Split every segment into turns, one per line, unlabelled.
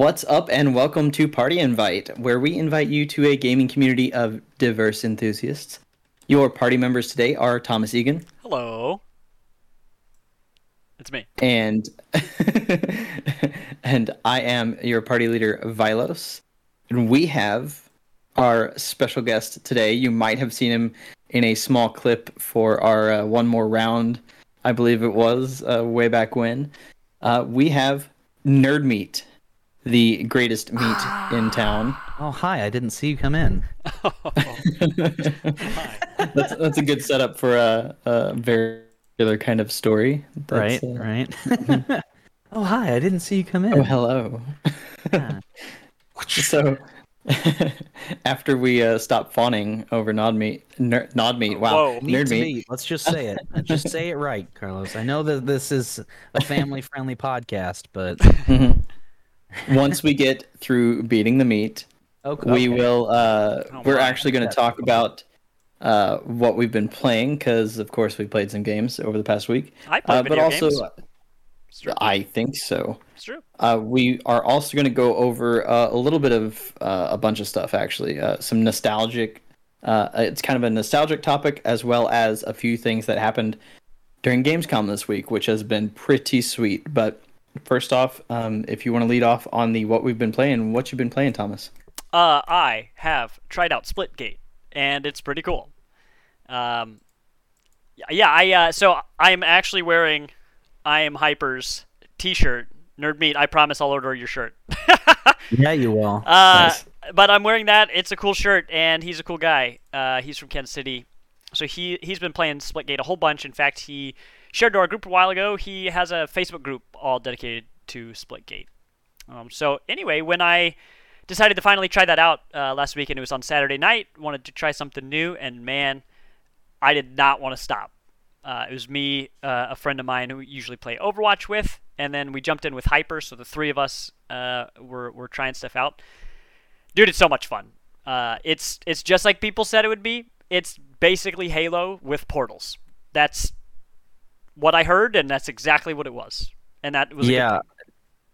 What's up, and welcome to Party Invite, where we invite you to a gaming community of diverse enthusiasts. Your party members today are Thomas Egan
Hello. It's me.
and and I am your party leader, Vilos. And we have our special guest today. You might have seen him in a small clip for our uh, one more round, I believe it was uh, way back when. Uh, we have Nerd Meat, the greatest meat in town.
Oh, hi. I didn't see you come in.
that's, that's a good setup for a, a very particular kind of story. That's,
right,
uh,
right. oh, hi. I didn't see you come in.
Oh, hello.
Yeah.
so, after we uh, stopped fawning over Nod Meat, ner- Nod Meat, wow,
Whoa.
Meat
Nerd
to
Meat,
meat. Let's just say it. just say it right, Carlos. I know that this is a family-friendly podcast, but
Mhm. Once we get through beating the meat,
okay.
we will. Uh,
Oh,
we're
my.
actually going to talk about uh, what we've been playing because, of course, we played some games over the past week.
I play
Uh, but also,
games.
I think so.
It's true.
Uh, we are also going to go over uh, a little bit of uh, a bunch of stuff, actually. Uh, some nostalgic. Uh, it's kind of a nostalgic topic, as well as a few things that happened during Gamescom this week, which has been pretty sweet. But first off, um, if you want to lead off on the what we've been playing, what you've been playing, Thomas.
Uh, I have tried out Splitgate, and it's pretty cool. Um, yeah, yeah, I uh, so I'm actually wearing I am Hyper's T-shirt. Nerd meat. I promise I'll order your shirt.
yeah, you will.
Uh,
Nice.
but I'm wearing that. It's a cool shirt, and he's a cool guy. Uh, he's from Kansas City, so he he's been playing Splitgate a whole bunch. In fact, he shared to our group a while ago. He has a Facebook group all dedicated to Splitgate. Um, so anyway, when I decided to finally try that out uh, last week, and it was on Saturday night, wanted to try something new, and man, I did not want to stop. Uh, it was me, uh, a friend of mine who we usually play Overwatch with, and then we jumped in with Hyper, so the three of us uh, were, were trying stuff out. Dude, it's so much fun. Uh, it's it's just like people said it would be. It's basically Halo with portals. That's what I heard, and that's exactly what it was. And that was a
yeah.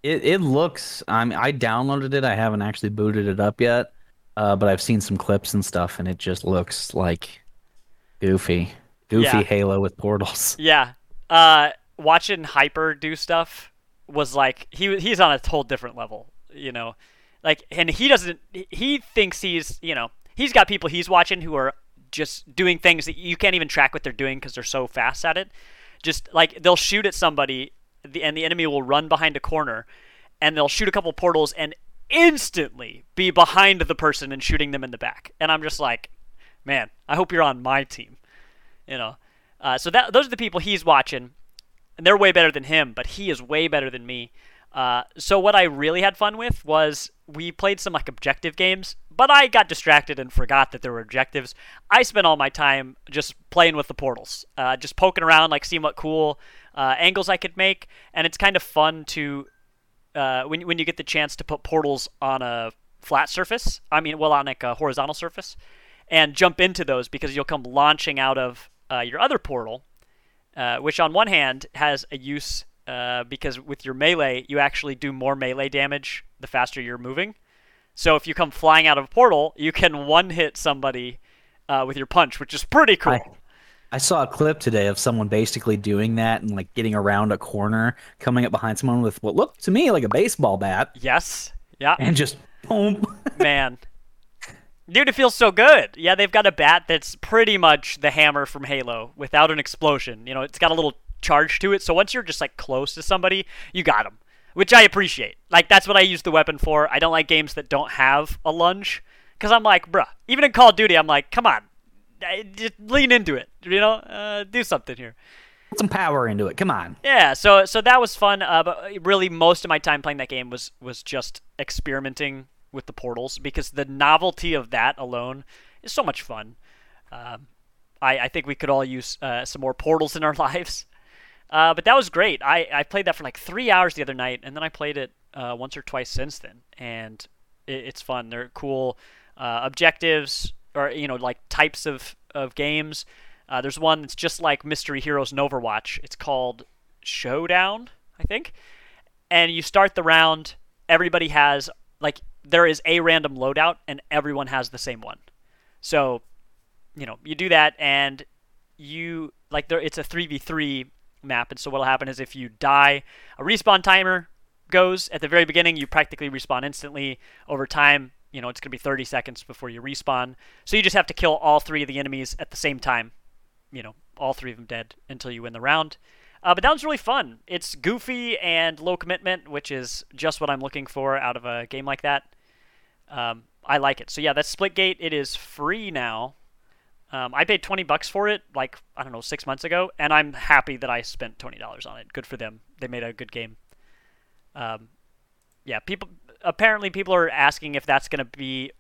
It it looks. I mean, I downloaded it. I haven't actually booted it up yet, uh, but I've seen some clips and stuff, and it just looks like goofy, goofy
Yeah.
Halo with portals.
Yeah. Uh, watching Hyper do stuff was like he he's on a whole different level, you know. Like and he doesn't he thinks he's, you know, he's got people he's watching who are just doing things that you can't even track what they're doing because they're so fast at it. Just like they'll shoot at somebody and the enemy will run behind a corner and they'll shoot a couple portals and instantly be behind the person and shooting them in the back. And I'm just like, man, I hope you're on my team. You know. Uh, so that those are the people he's watching, and they're way better than him, but he is way better than me. Uh, so what I really had fun with was we played some like objective games, but I got distracted and forgot that there were objectives. I spent all my time just playing with the portals, uh, just poking around, like seeing what cool uh, angles I could make, and it's kind of fun to uh, when when you get the chance to put portals on a flat surface. I mean, well, on like a horizontal surface, and jump into those because you'll come launching out of uh, your other portal, uh, which on one hand has a use uh, because with your melee you actually do more melee damage the faster you're moving. So if you come flying out of a portal, you can one hit somebody uh, with your punch, which is pretty cool.
I- I saw a clip today of someone basically doing that and like getting around a corner, coming up behind someone with what looked to me like a baseball bat,
yes, yeah,
and just boom.
man. Dude, it feels so good. Yeah, they've got a bat that's pretty much the hammer from Halo without an explosion. You know, it's got a little charge to it. So once you're just like close to somebody, you got them, which I appreciate. Like that's what I use the weapon for. I don't like games that don't have a lunge because I'm like, bruh. Even in Call of Duty, I'm like, come on, just lean into it. You know, uh, do something here.
Put some power into it. Come on.
Yeah, so so that was fun. Uh, but really, most of my time playing that game was was just experimenting with the portals because the novelty of that alone is so much fun. Um, I I think we could all use uh, some more portals in our lives. Uh, but that was great. I, I played that for like three hours the other night, and then I played it uh, once or twice since then, and it, it's fun. They're cool uh, objectives, or you know, like types of of games. Uh, there's one that's just like Mystery Heroes and Overwatch. It's called Showdown, I think. And you start the round. Everybody has like there is a random loadout, and everyone has the same one. So, you know, you do that, and you like there. It's a three v three map, and so what'll happen is if you die, a respawn timer goes at the very beginning. You practically respawn instantly. Over time, you know, it's going to be 30 seconds before you respawn. So you just have to kill all three of the enemies at the same time. You know, all three of them dead until you win the round. Uh, but that was really fun. It's goofy and low commitment, which is just what I'm looking for out of a game like that. Um, I like it. So yeah, that's Splitgate. It is free now. Um, I paid 20 bucks for it, like I don't know, six months ago, and I'm happy that I spent $20 on it. Good for them. They made a good game. Um, yeah, people apparently people are asking if that's gonna be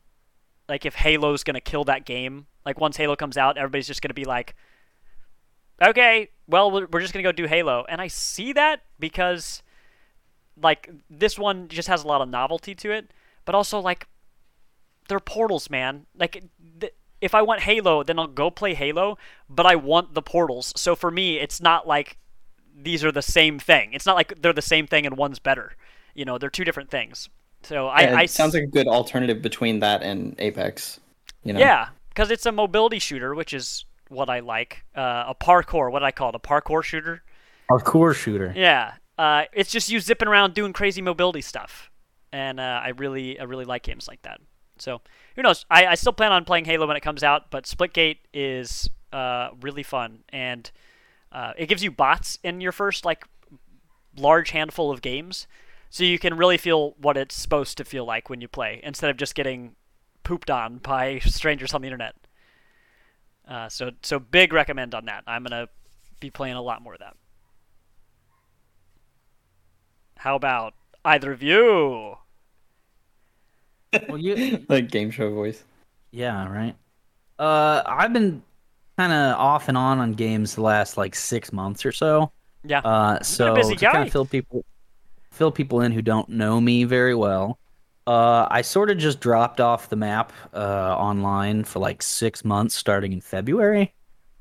like if Halo's gonna kill that game. Like once Halo comes out, everybody's just gonna be like, okay, well we're just gonna go do Halo, and I see that because like this one just has a lot of novelty to it, but also like they're portals, man. Like th- if I want Halo, then I'll go play Halo, but I want the portals. So for me, it's not like these are the same thing. It's not like they're the same thing and one's better. You know, they're two different things. So I,
Yeah, it
I
sounds like a good alternative between that and Apex. You know?
yeah, because it's a mobility shooter, which is what I like. Uh, a parkour, what I call it, a parkour shooter.
Parkour shooter.
Yeah, uh, it's just you zipping around doing crazy mobility stuff, and uh, I really, I really like games like that. So who knows? I, I still plan on playing Halo when it comes out, but Splitgate is uh, really fun, and uh, it gives you bots in your first like large handful of games, so you can really feel what it's supposed to feel like when you play, instead of just getting pooped on by strangers on the internet. Uh, so so big recommend on that. I'm gonna be playing a lot more of that. How about either of you?
Well, you,
like game show voice.
yeah, right. Uh, I've been kind of off and on on games the last like six months or so.
Yeah.
Uh, so
busy
to kind of fill people fill people in who don't know me very well, uh, I sort of just dropped off the map uh, online for like six months, starting in February,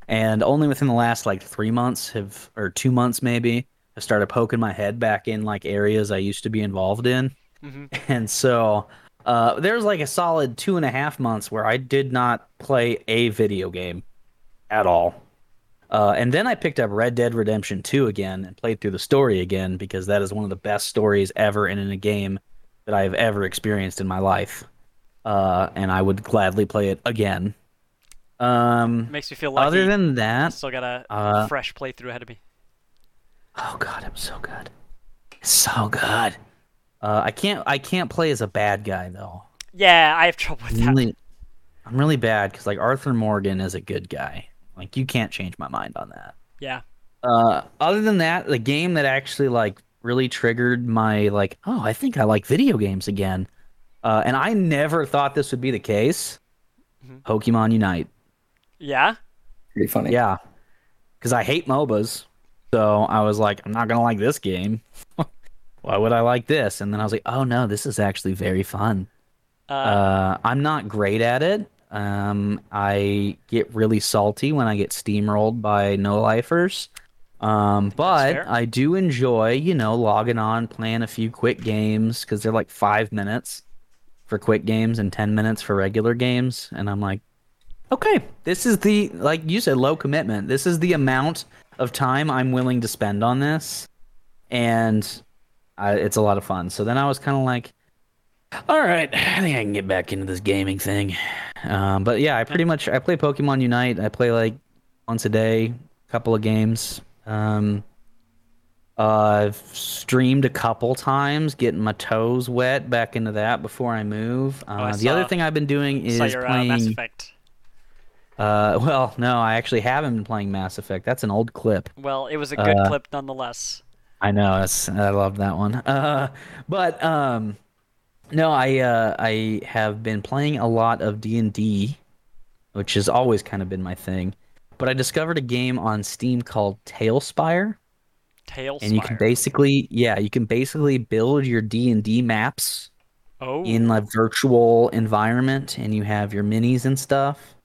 and only within the last like three months have or two months maybe have started poking my head back in like areas I used to be involved in,
Mhm.
and so. Uh, there's like a solid two and a half months where I did not play a video game at all. Uh, and then I picked up Red Dead Redemption 2 again and played through the story again because that is one of the best stories ever in, in a game that I have ever experienced in my life. Uh, and I would gladly play it again. Um,
Makes me feel lucky.
other than that, I
still got a
uh,
fresh playthrough ahead of me.
oh god, was so good, It's so good. Uh, I can't, I can't play as a bad guy though.
Yeah, I have trouble with
I'm
that.
really, I'm really bad because like Arthur Morgan is a good guy. Like you can't change my mind on that.
Yeah.
Uh, other than that, the game that actually like really triggered my like, oh, I think I like video games again. Uh, and I never thought this would be the case.
Mhm.
Pokemon Unite,
Yeah.
Pretty funny.
yeah, because I hate MOBAs. So I was like, I'm not gonna like this game. Why would I like this? And then I was like, oh no, this is actually very fun.
Uh,
Uh, I'm not great at it. Um, I get really salty when I get steamrolled by no lifers. Um, but. I do enjoy, you know, logging on, playing a few quick games because they're like five minutes for quick games and 10 minutes for regular games. And I'm like, okay, this is the, like you said, low commitment. This is the amount of time I'm willing to spend on this. And I, it's a lot of fun. So then I was kind of like, all right, I think I can get back into this gaming thing. Um, but yeah, I pretty much I play Pokemon Unite. I play like once a day, a couple of games. Um, uh, I've streamed a couple times, getting my toes wet back into that before I move. Uh,
Oh, I
the other thing I've been doing is
saw your uh, Mass
playing.
Effect.
Uh, well, no, I actually haven't been playing Mass Effect. That's an old clip.
Well, it was a good
Uh,
clip nonetheless.
I know. I love that one. Uh, but um, no, I uh, I have been playing a lot of D and D, which has always kind of been my thing. But I discovered a game on Steam called TaleSpire,
Tail
and you can basically, yeah, you can basically build your D and D maps
Oh,
in a virtual environment, and you have your minis and stuff.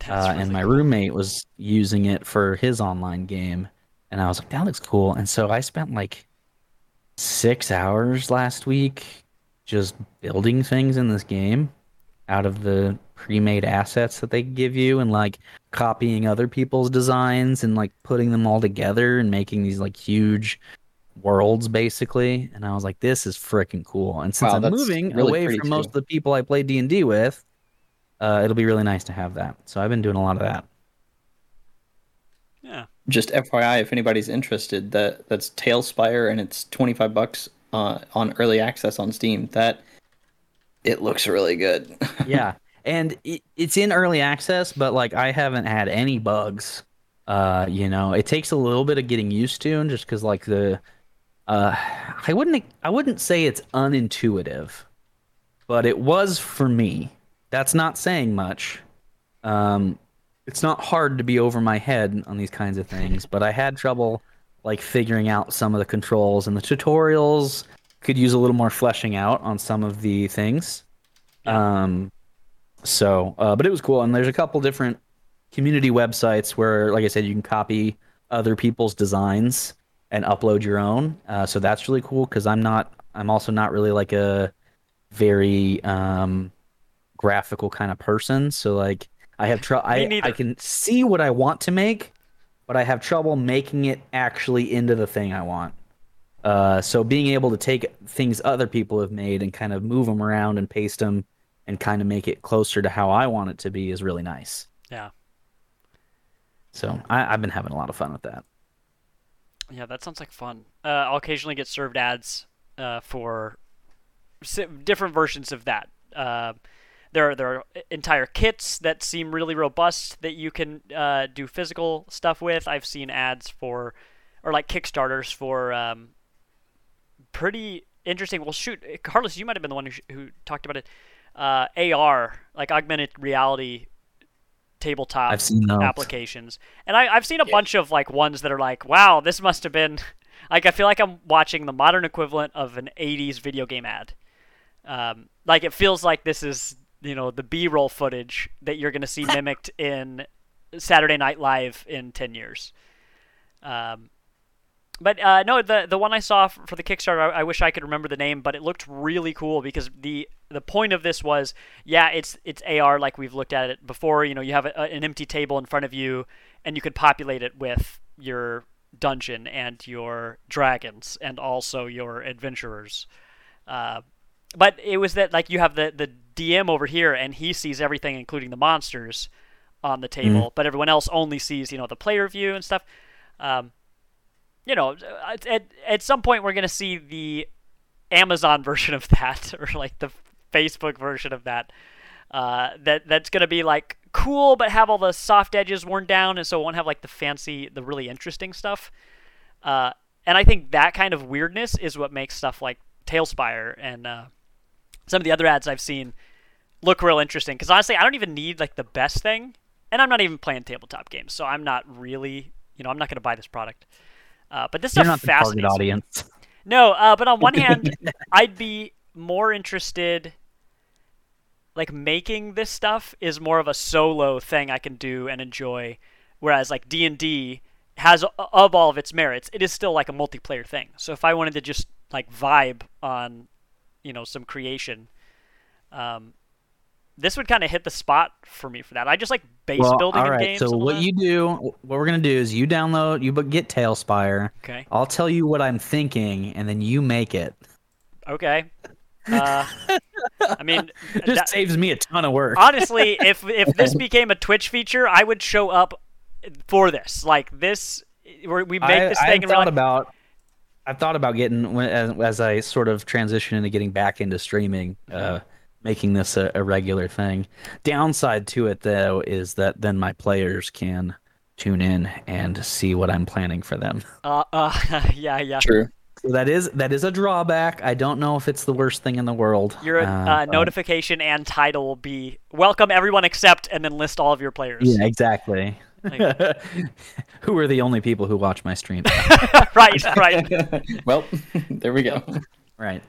that's
Uh,
really
and my
cool.
roommate was using it for his online game, and I was like, "That looks cool." And so I spent like six hours last week just building things in this game out of the pre-made assets that they give you and like copying other people's designs and like putting them all together and making these like huge worlds basically and i was like this is freaking cool and since
Wow,
i'm moving
really
away from most of the people i play d&d with uh, it'll be really nice to have that so i've been doing a lot of that.
Just FYI, if anybody's interested, that that's TaleSpire and it's twenty five bucks uh, on early access on Steam. That it looks really good.
yeah and it, it's in early access but like i haven't had any bugs uh you know it takes a little bit of getting used to and just because like the uh i wouldn't i wouldn't say it's unintuitive but it was for me that's not saying much um it's not hard to be over my head on these kinds of things but i had trouble like figuring out some of the controls and the tutorials could use a little more fleshing out on some of the things um, so, uh, but it was cool, and there's a couple different community websites where, like I said, you can copy other people's designs and upload your own. Uh, so that's really cool because I'm not, I'm also not really like a very um, graphical kind of person. So like, I have trouble. I. I can see what I want to make, but I have trouble making it actually into the thing I want. Uh, so being able to take things other people have made and kind of move them around and paste them and kind of make it closer to how I want it to be is really nice.
Yeah.
So I, I've been having a lot of fun with that.
Yeah, that sounds like fun. Uh, I'll occasionally get served ads uh, for different versions of that. There are there are entire kits that seem really robust that you can uh, do physical stuff with. I've seen ads for, or like Kickstarters for, um, pretty interesting. Well, shoot, Carlos, you might have been the one who, sh- who talked about it. Uh, AR, like augmented reality tabletop
I've seen
applications. And I, I've seen a bunch of like ones that are like, wow, this must have been like I feel like I'm watching the modern equivalent of an '80s video game ad. Um, like it feels like this is you know the B-roll footage that you're gonna see mimicked in Saturday Night Live in 10 years. Um, but uh, no, the the one I saw for the Kickstarter, I, I wish I could remember the name, but it looked really cool because the the point of this was, yeah, it's it's AR like we've looked at it before. You know, you have a, an empty table in front of you, and you could populate it with your dungeon and your dragons and also your adventurers. Uh, but it was that like you have the the DM over here, and he sees everything, including the monsters, on the table, but everyone else only sees you know the player view and stuff. Um, you know, at, at, at some point we're going to see the Amazon version of that or like the Facebook version of that. Uh, that that's going to be like cool, but have all the soft edges worn down, and so it won't have like the fancy, the really interesting stuff. Uh, and I think that kind of weirdness is what makes stuff like TaleSpire and uh, some of the other ads I've seen look real interesting. Because honestly, I don't even need like the best thing, and I'm not even playing tabletop games, so I'm not really, you know, I'm not going to buy this product. Uh, but this
You're
stuff
not the target
fascinates me.
audience.
No, uh, but on one hand, I'd be more interested. Like making this stuff is more of a solo thing I can do and enjoy, whereas like D and D has of all of its merits, it is still like a multiplayer thing. So if I wanted to just like vibe on, you know, some creation, um, this would kind of hit the spot for me for that. I just like base
Well,
building
all
games.
So what you do, what we're gonna do is you download, you get TaleSpire.
Okay.
I'll tell you what I'm thinking, and then you make it.
Okay. Uh, I mean,
It just
that-
saves me a ton of work.
honestly, if if this became a Twitch feature, I would show up for this. Like this, we're- we make
I,
this thing and we're
thought
like,
about. I've thought about getting as, as I sort of transition into getting back into streaming, uh, making this a, a regular thing. Downside to it though is that then my players can tune in and see what I'm planning for them.
uh, uh, yeah, yeah.
True.
So that is that is a drawback. I don't know if it's the worst thing in the world.
Your
uh,
uh, notification and title will be welcome everyone except, and then list all of your players.
Yeah, exactly.
Like-
who are the only people who watch my stream?
right, right.
well, there we go.
right.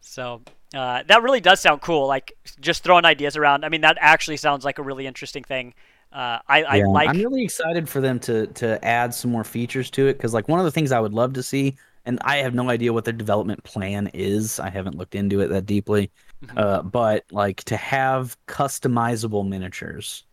So uh, that really does sound cool. Like just throwing ideas around. I mean, that actually sounds like a really interesting thing. Uh, I, I
yeah,
like.
I'm really excited for them to to add some more features to it because like one of the things I would love to see and I have no idea what their development plan is. I haven't looked into it that deeply.
Mhm.
Uh, but like to have customizable miniatures,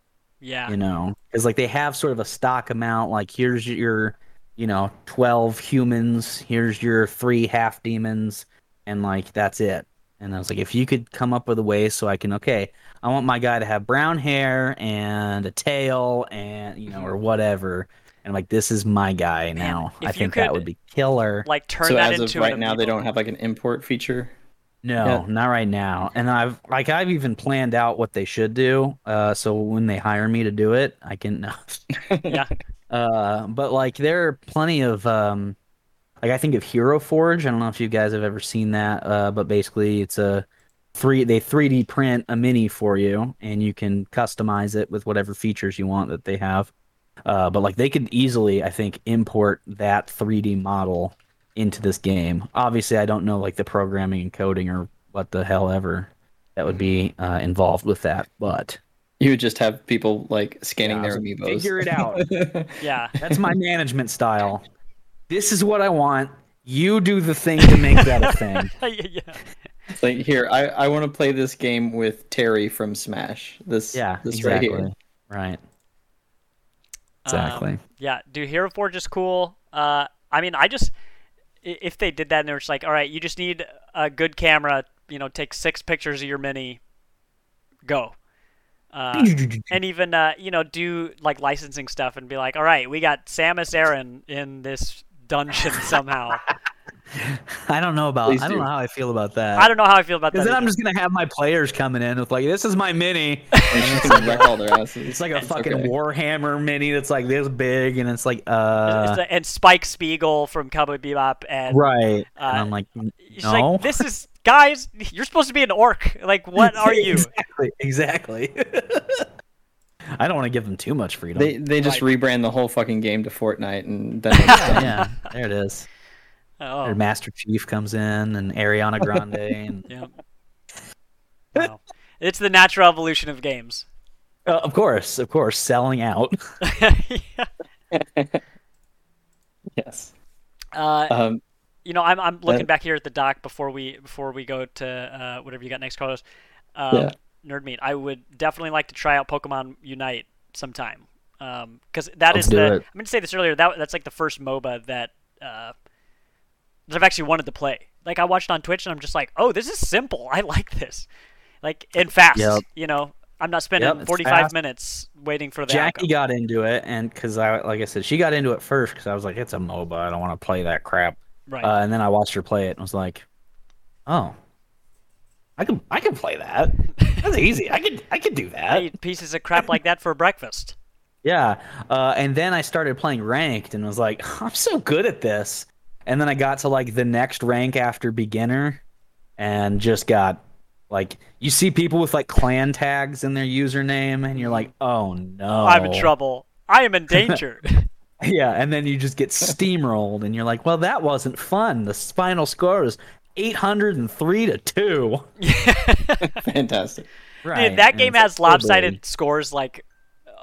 Yeah.
you know, because like they have sort of a stock amount. Like here's your, you know, twelve humans. Here's your three half demons, and like that's it. And I was like, if you could come up with a way so I can, okay, I want my guy to have brown hair and a tail, and you know, mm-hmm. or whatever. And like, this is my guy now. I
if you
think that would be killer.
Like turn
so
that
as
into
of right
an
now, they don't have like an import feature.
No,
Yeah.
not right now. And I've like I've even planned out what they should do. Uh, so when they hire me to do it, I can.
Yeah.
Uh, but like there are plenty of um, like I think of Hero Forge. I don't know if you guys have ever seen that. Uh, but basically it's a three they 3D print a mini for you, and you can customize it with whatever features you want that they have. Uh, but like they could easily, I think, import that 3D model into this game. Obviously, I don't know like the programming and coding or what the hell ever that would be uh, involved with that, but
You would just have people like scanning
Yeah,
their
was
amiibos.
Figure it out.
Yeah.
That's my management style. This is what I want. You do the thing to make that a thing.
yeah.
It's like here, I, I want to play this game with Terry from Smash. This
Yeah,
this
exactly.
right here.
Right.
Um,
Exactly.
yeah, do Hero Forge is cool. Uh, I mean, I just i- if they did that and they were just like, all right, you just need a good camera, you know, take six pictures of your mini, go. Uh, and even uh, you know do like licensing stuff and be like, all right, we got Samus Aran in this dungeon somehow.
I don't know about.
Please
I don't
do.
know how I feel about that.
I don't know how I feel about that.
Because then I'm just gonna have my players coming in with like, this is my mini.
And she's gonna wreck all their asses.
It's like a
It's
fucking
okay.
Warhammer mini that's like this big, and it's like,
It's
uh,
and Spike Spiegel from Cowboy Bebop and
right.
uh,
and I'm like, "N-
She's
no.
like, this is guys, you're supposed to be an orc. Like, what are you?
exactly. Exactly. I don't want to give them too much freedom.
They they just
Right.
rebrand the whole fucking game to Fortnite and then
yeah, there it is.
Oh,
Their Master Chief comes in and Ariana Grande and
yeah. Wow. It's the natural evolution of games.
Uh, of course, of course, selling out.
Yes.
uh,
Um,
you know, I'm I'm looking
Uh,
back here at the doc before we before we go to uh, whatever you got next, Carlos. Um,
Yeah.
Nerd meat. I would definitely like to try out Pokemon Unite sometime. Because that
Let's
is the.
it.
I'm going to say this earlier. That that's like the first MOBA that uh, that I've actually wanted to play. Like I watched on Twitch and I'm just like, oh, this is simple. I like this. Like and fast.
Yep.
You know, I'm not spending
Yep,
45
fast.
minutes waiting for the
Jackie
outcome.
got into it, and because I, like I said, she got into it first because I was like, it's a MOBA. I don't want to play that crap.
Right.
Uh, and then I watched her play it and was like, oh, I can, I can play that. That's easy. I could, I could do that.
I
that.
eat pieces of crap like that for breakfast.
Yeah. Uh, and then I started playing ranked and was like, I'm so good at this. And then I got to like the next rank after beginner, and just got like you see people with like clan tags in their username, and you're like, oh no,
I'm in trouble. I am in danger.
Yeah, and then you just get steamrolled, and you're like, well, that wasn't fun. The final score is 803 to 2.
fantastic.
Right.
Dude, that game has
like,
lopsided
totally-
scores like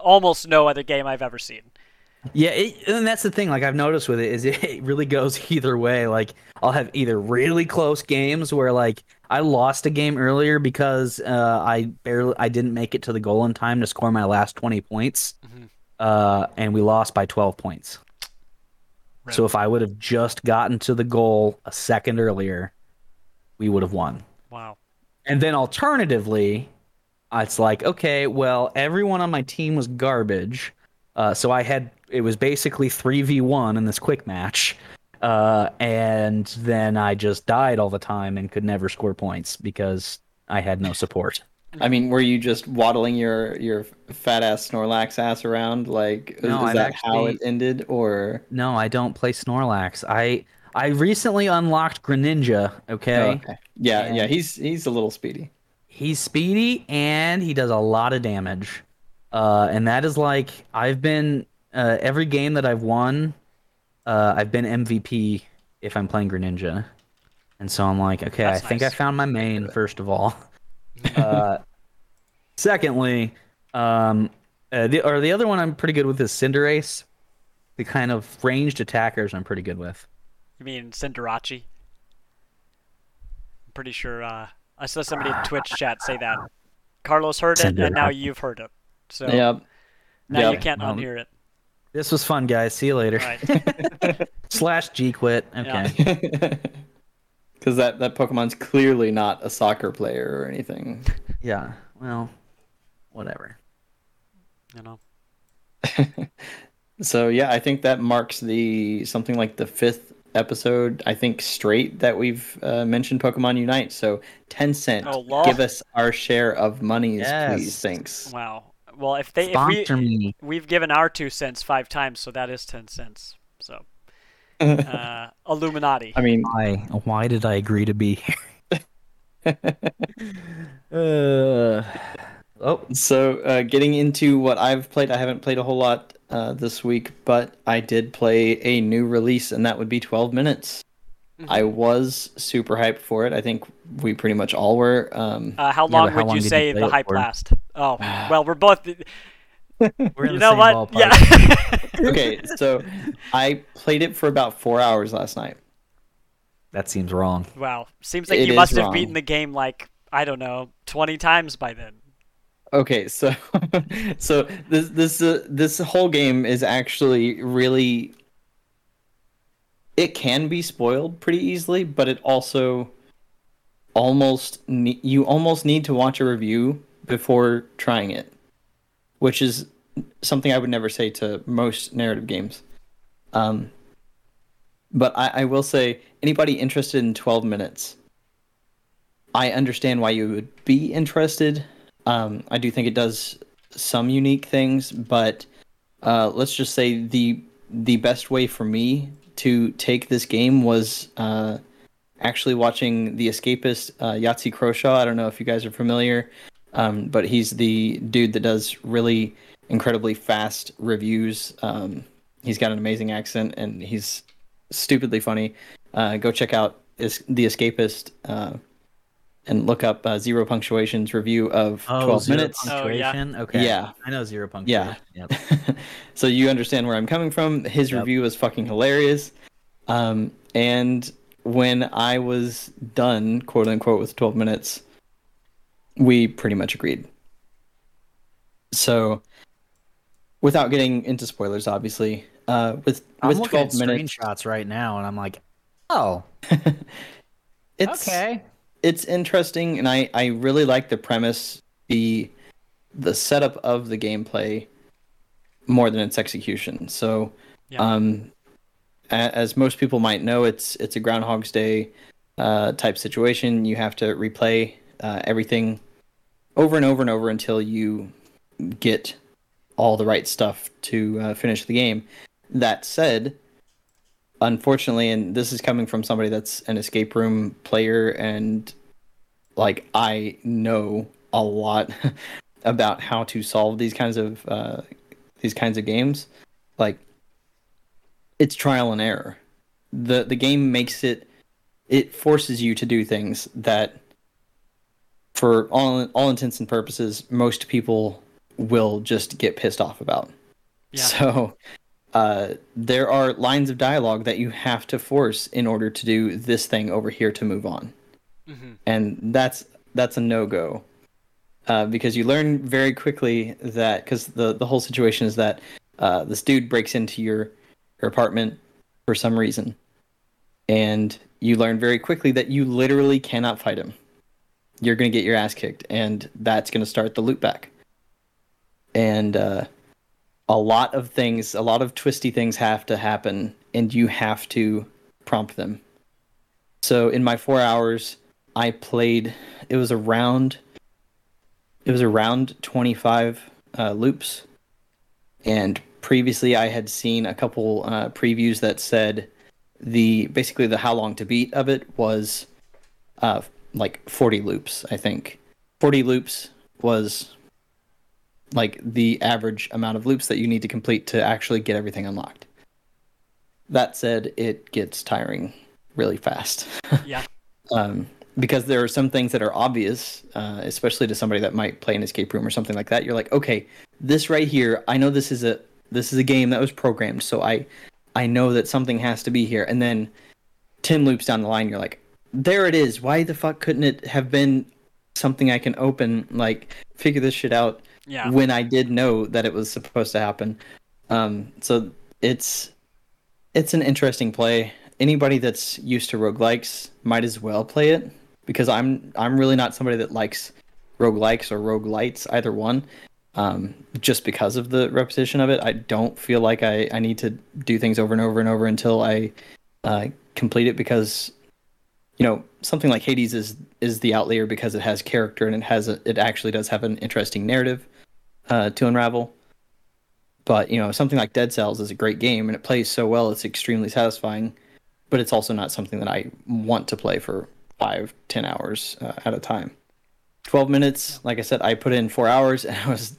almost no other game I've ever seen.
Yeah, it, and that's the thing. Like I've noticed with it is it really goes either way. Like I'll have either really close games where like I lost a game earlier because uh, I barely I didn't make it to the goal in time to score my last 20 points,
Mhm.
uh, and we lost by 12 points. So if I would have just gotten to the goal a second earlier, we would have won.
Wow.
And then alternatively, it's like, okay, well, everyone on my team was garbage. Uh, so I had, it was basically 3v1 in this quick match. Uh, and then I just died all the time and could never score points because I had no support.
I mean, were you just waddling your your fat ass Snorlax ass around? Like,
No,
is
I've
that how it ended, or?
No, I don't play Snorlax. I I recently unlocked Greninja, okay?
Oh, okay. Yeah, yeah. He's he's a little speedy.
He's speedy and he does a lot of damage. Uh, and that is like I've been uh, every game that I've won, uh, I've been MVP if I'm playing Greninja. And so I'm like, okay,
That's
I think I found my main first of all. uh, secondly, um, uh, the or the other one I'm pretty good with is Cinderace. The kind of ranged attackers I'm pretty good with.
You mean Cinderace? I'm pretty sure uh, I saw somebody in Twitch chat say that. Carlos heard it, and now you've heard it. So
Yep.
now
Yep.
you can't
Um,
unhear it.
This was fun, guys. See you later.
Right.
Slash G quit. Okay.
Yeah.
Because that, that Pokemon's clearly not a soccer player or anything.
Yeah. Well, whatever.
You know.
So yeah, I think that marks the something like the fifth episode I think straight that we've uh, mentioned Pokemon Unite. So Tencent,
Oh,
give us our share of monies,
Yes.
please. Thanks.
Wow. Well, if they if we
me.
we've given our two cents five times, so that is ten cents. So uh, Illuminati.
I mean,
Why? Why did I agree to be here? uh, oh,
So, uh, getting into what I've played, I haven't played a whole lot uh, this week, but I did play a new release, and that would be 12 Minutes.
Mm-hmm.
I was super hyped for it. I think we pretty much all were. Um,
Uh, how long
but how
would
long
you
did you
say the
it
hype last? Oh, well, we're both.
we're in
You
the
know
same
what?
ballpark.
Yeah.
okay, so I played it for about four hours last night.
That seems wrong.
wow. Seems like
It
you must have
wrong.
beaten the game like I don't know, twenty times by then.
Okay, so so this this uh, this whole game is actually really it can be spoiled pretty easily, but it also almost ne- you almost need to watch a review before trying it, which is something I would never say to most narrative games. Um, but I, I will say anybody interested in 12 minutes, I understand why you would be interested. Um, I do think it does some unique things, but uh, let's just say the the best way for me to take this game was uh, actually watching The Escapist, uh, Yahtzee Croshaw. I don't know if you guys are familiar, um, but he's the dude that does really incredibly fast reviews. Um, he's got an amazing accent and he's stupidly funny. Uh, go check out is The Escapist uh, and look up uh, Zero Punctuation's review of
Oh,
12
zero
minutes.
Oh, yeah.
Okay.
Yeah.
I know zero punctuation.
Yeah.
Yep.
so you understand where I'm coming from. His
Yep.
review was fucking hilarious. Um, and when I was done, quote unquote, with 12 minutes, we pretty much agreed. So, without getting into spoilers, obviously, uh, with
I'm
with
looking
12
at
minutes,
screenshots right now, and I'm like, oh,
it's
okay.
It's interesting, and I I really like the premise, the the setup of the gameplay more than its execution. So,
Yeah.
um, a- as most people might know, it's it's a Groundhog's Day uh, type situation. You have to replay uh, everything over and over and over until you get all the right stuff to uh, finish the game. That said, unfortunately, and this is coming from somebody that's an escape room player, and like I know a lot about how to solve these kinds of uh, these kinds of games. Like it's trial and error. the The game makes it it forces you to do things that, for all all intents and purposes, most people will just get pissed off about.
Yeah.
So uh, there are lines of dialogue that you have to force in order to do this thing over here to move on,
hmm
and that's that's a no go. Uh, because you learn very quickly that because the the whole situation is that uh, this dude breaks into your your apartment for some reason, and you learn very quickly that you literally cannot fight him. You're gonna get your ass kicked, and that's gonna start the loop back. And uh, a lot of things, a lot of twisty things have to happen, and you have to prompt them. So in my four hours, I played. It was around. It was around twenty five uh, loops, and previously I had seen a couple uh, previews that said the basically the how long to beat of it was uh, like forty loops. I think forty loops was like the average amount of loops that you need to complete to actually get everything unlocked. That said, it gets tiring really fast.
Yeah.
um, because there are some things that are obvious, uh, especially to somebody that might play an escape room or something like that. You're like, okay, this right here, I know this is a this is a game that was programmed, so I I know that something has to be here. And then 10 loops down the line you're like there it is why the fuck couldn't it have been something i can open like figure this shit out
Yeah.
when i did know that it was supposed to happen. Um so it's it's an interesting play. Anybody that's used to roguelikes might as well play it because i'm i'm really not somebody that likes roguelikes or roguelites either one um, just because of the repetition of it. I don't feel like I, I need to do things over and over and over until i uh, complete it because you know something like hades is is the outlier because it has character and it has a, it actually does have an interesting narrative uh, to unravel. But you know something like dead cells is a great game and it plays so well it's extremely satisfying. But it's also not something that i want to play for five ten hours uh, at a time. 12 minutes like i said i put in four hours and i was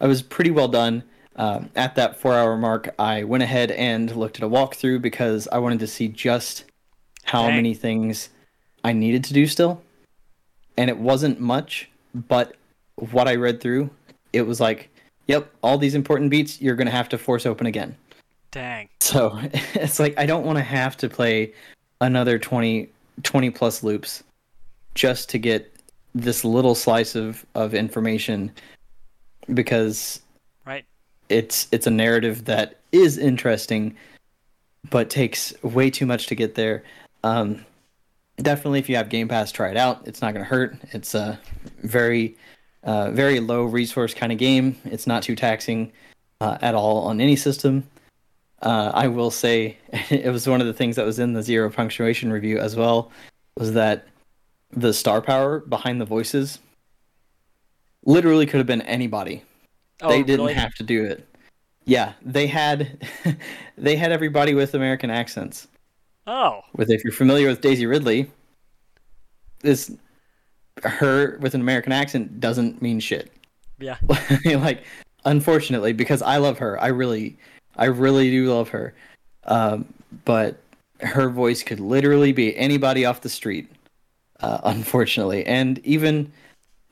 i was pretty well done. Um, at that four hour mark i went ahead and looked at a walkthrough because i wanted to see just how
Dang.
many things i needed to do still. And it wasn't much but what i read through it was like yep all these important beats you're going to have to force open again
Dang.
so it's like I don't want to have to play another 20, 20 plus loops just to get this little slice of, of information because
Right.
it's it's a narrative that is interesting but takes way too much to get there. Um, definitely if you have Game Pass, try it out. It's not going to hurt. It's a very uh, very low resource kind of game. It's not too taxing uh, at all on any system. Uh, I will say it was one of the things that was in the zero punctuation review as well was that the star power behind the voices literally could have been anybody.
Oh,
they didn't
really?
have to do it. Yeah, they had they had everybody with American accents.
Oh.
With if you're familiar with Daisy Ridley, this her with an American accent doesn't mean shit.
Yeah.
like unfortunately because i love her i really i really do love her um, but her voice could literally be anybody off the street uh, unfortunately and even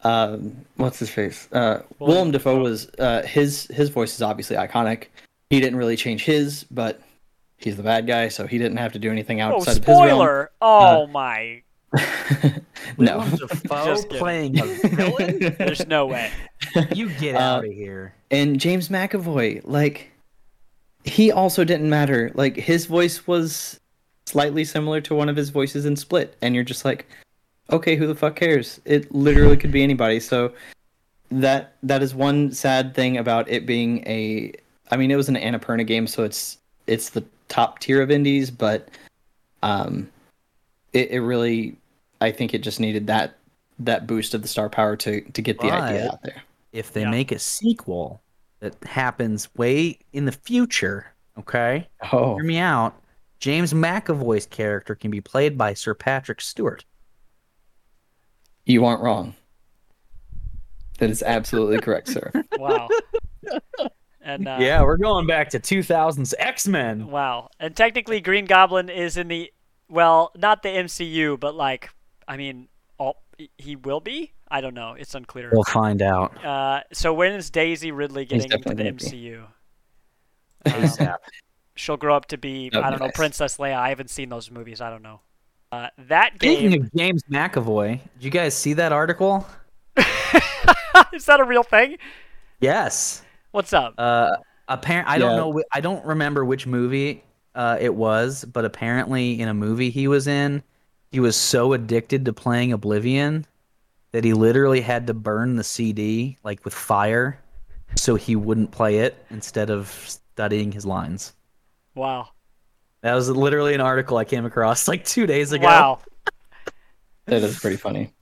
um, what's his face uh,
Willem
willem dafoe was uh, his his voice is obviously iconic he didn't really change his but he's the bad guy so he didn't have to do anything
Oh,
outside of his realm
spoiler. Oh my.
no
Willem
Just
playing a villain?
There's no way.
you get
Uh,
out of here.
and James McAvoy, like he also didn't matter. Like his voice was slightly similar to one of his voices in Split, and you're just like, okay, who the fuck cares? It literally could be anybody. So that that is one sad thing about it being a. I mean, it was an Annapurna game, so it's it's the top tier of indies, but um, it, it really, I think it just needed that that boost of the star power to to get the idea out there.
If they
Yeah.
make a sequel that happens way in the future, okay?
Oh,
Hear me out. James McAvoy's character can be played by Sir Patrick Stewart.
You aren't wrong. That is absolutely correct, sir.
Wow. And uh,
yeah, we're going back to 2000s X Men.
Wow. And technically, Green Goblin is in the well, not the MCU, but like, I mean, all, he will be. I don't know. It's unclear.
We'll find out.
Uh, so when is Daisy Ridley getting into the MCU? Um, she'll grow up to be
That'd
I don't know. Princess Leia. I haven't seen those movies. I don't know. Uh, that
Speaking
game
of James McAvoy, did you guys see that article?
is that a real thing?
Yes.
What's up?
Uh, apparent. I don't know. I don't remember which movie uh, it was, but apparently in a movie he was in, he was so addicted to playing Oblivion that he literally had to burn the CD like with fire, so he wouldn't play it instead of studying his lines.
wow.
That was literally an article I came across like two days ago.
Wow.
That is pretty funny.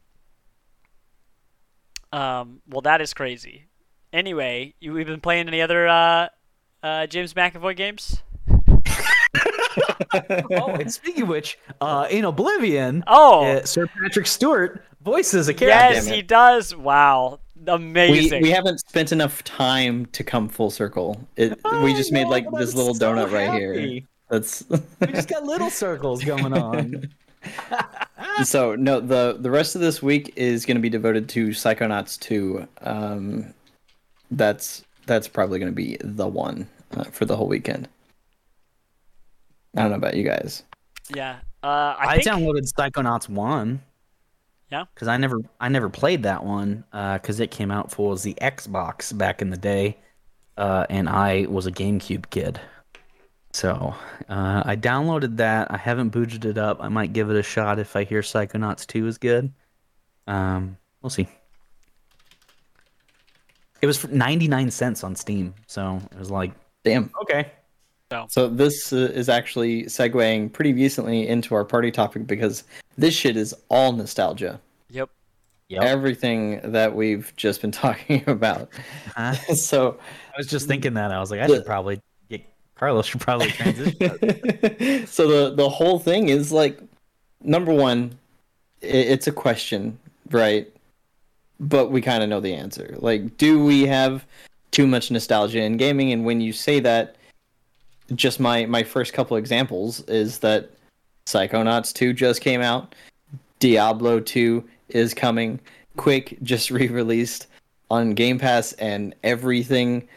Um, well, that is crazy. Anyway, you we've been playing any other uh, uh, James McAvoy games?
Oh, and speaking of which, uh, in Oblivion,
Oh,
uh, Sir Patrick Stewart voices a character.
Yes,
he does. Wow, amazing.
we haven't spent enough time to come full circle. It, we just made
Oh,
like
I'm
this little
so
donut right here. That's
We just got little circles going on.
so no. the The rest of this week is going to be devoted to Psychonauts 2. Um, that's that's probably going to be the one uh, for the whole weekend. I don't know about you guys.
yeah, Uh, I,
I,
think,
downloaded Psychonauts one.
Yeah?
Because I never I never played that one because it came out for the Xbox back in the day, uh, and I was a GameCube kid. So uh, I downloaded that. I haven't booted it up. I might give it a shot if I hear Psychonauts two is good. Um, we'll see. It was for 99 cents on Steam, so it was like,
Damn.
okay.
So this uh, is actually segueing pretty decently into our party topic because this shit is all nostalgia.
Yep.
Yep.
Everything that we've just been talking about.
Huh?
so
I was just thinking that. I was like, I should probably get Carlos should probably transition.
so the the whole thing is like number one i it's a question right but we kind of know the answer like do we have too much nostalgia in gaming and when you say that just my my first couple examples is that psychonauts 2 just came out. Diablo 2 is coming. Quake just re-released on game pass and everything.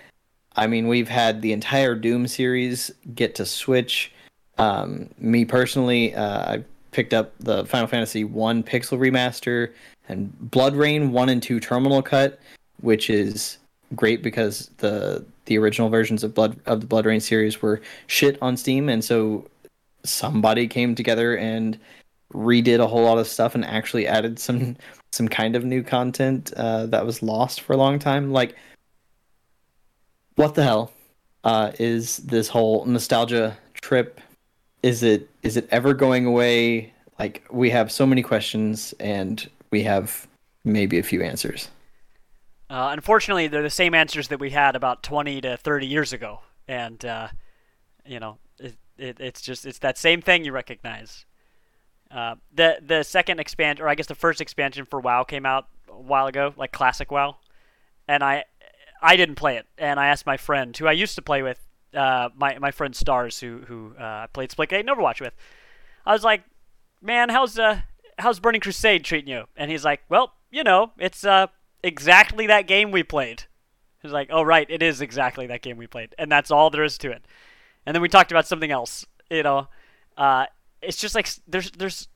I mean, we've had the entire Doom series get to Switch. Um, me personally, uh, I picked up the Final Fantasy One Pixel remaster and BloodRayne One and Two Terminal Cut, which is great because the the original versions of Blood of the BloodRayne series were shit on Steam, and so somebody came together and redid a whole lot of stuff and actually added some some kind of new content uh, that was lost for a long time, like what the hell uh, is this whole nostalgia trip? Is it is it ever going away? Like we have so many questions and we have maybe a few answers.
Uh, unfortunately, they're the same answers that we had about 20 to 30 years ago, and uh, you know, it, it, it's just it's that same thing you recognize. Uh, the the second expansion, or I guess the first expansion for WoW came out a while ago, like classic WoW, and I I didn't play it, and I asked my friend who I used to play with, uh, my my friend Stars, who who uh, played Splitgate and Overwatch with. I was like, "Man, how's uh how's Burning Crusade treating you?" And he's like, "Well, you know, it's uh exactly that game we played." He's like, "Oh right, it is exactly that game we played, and that's all there is to it." And then we talked about something else. You know, uh, it's just like there's there's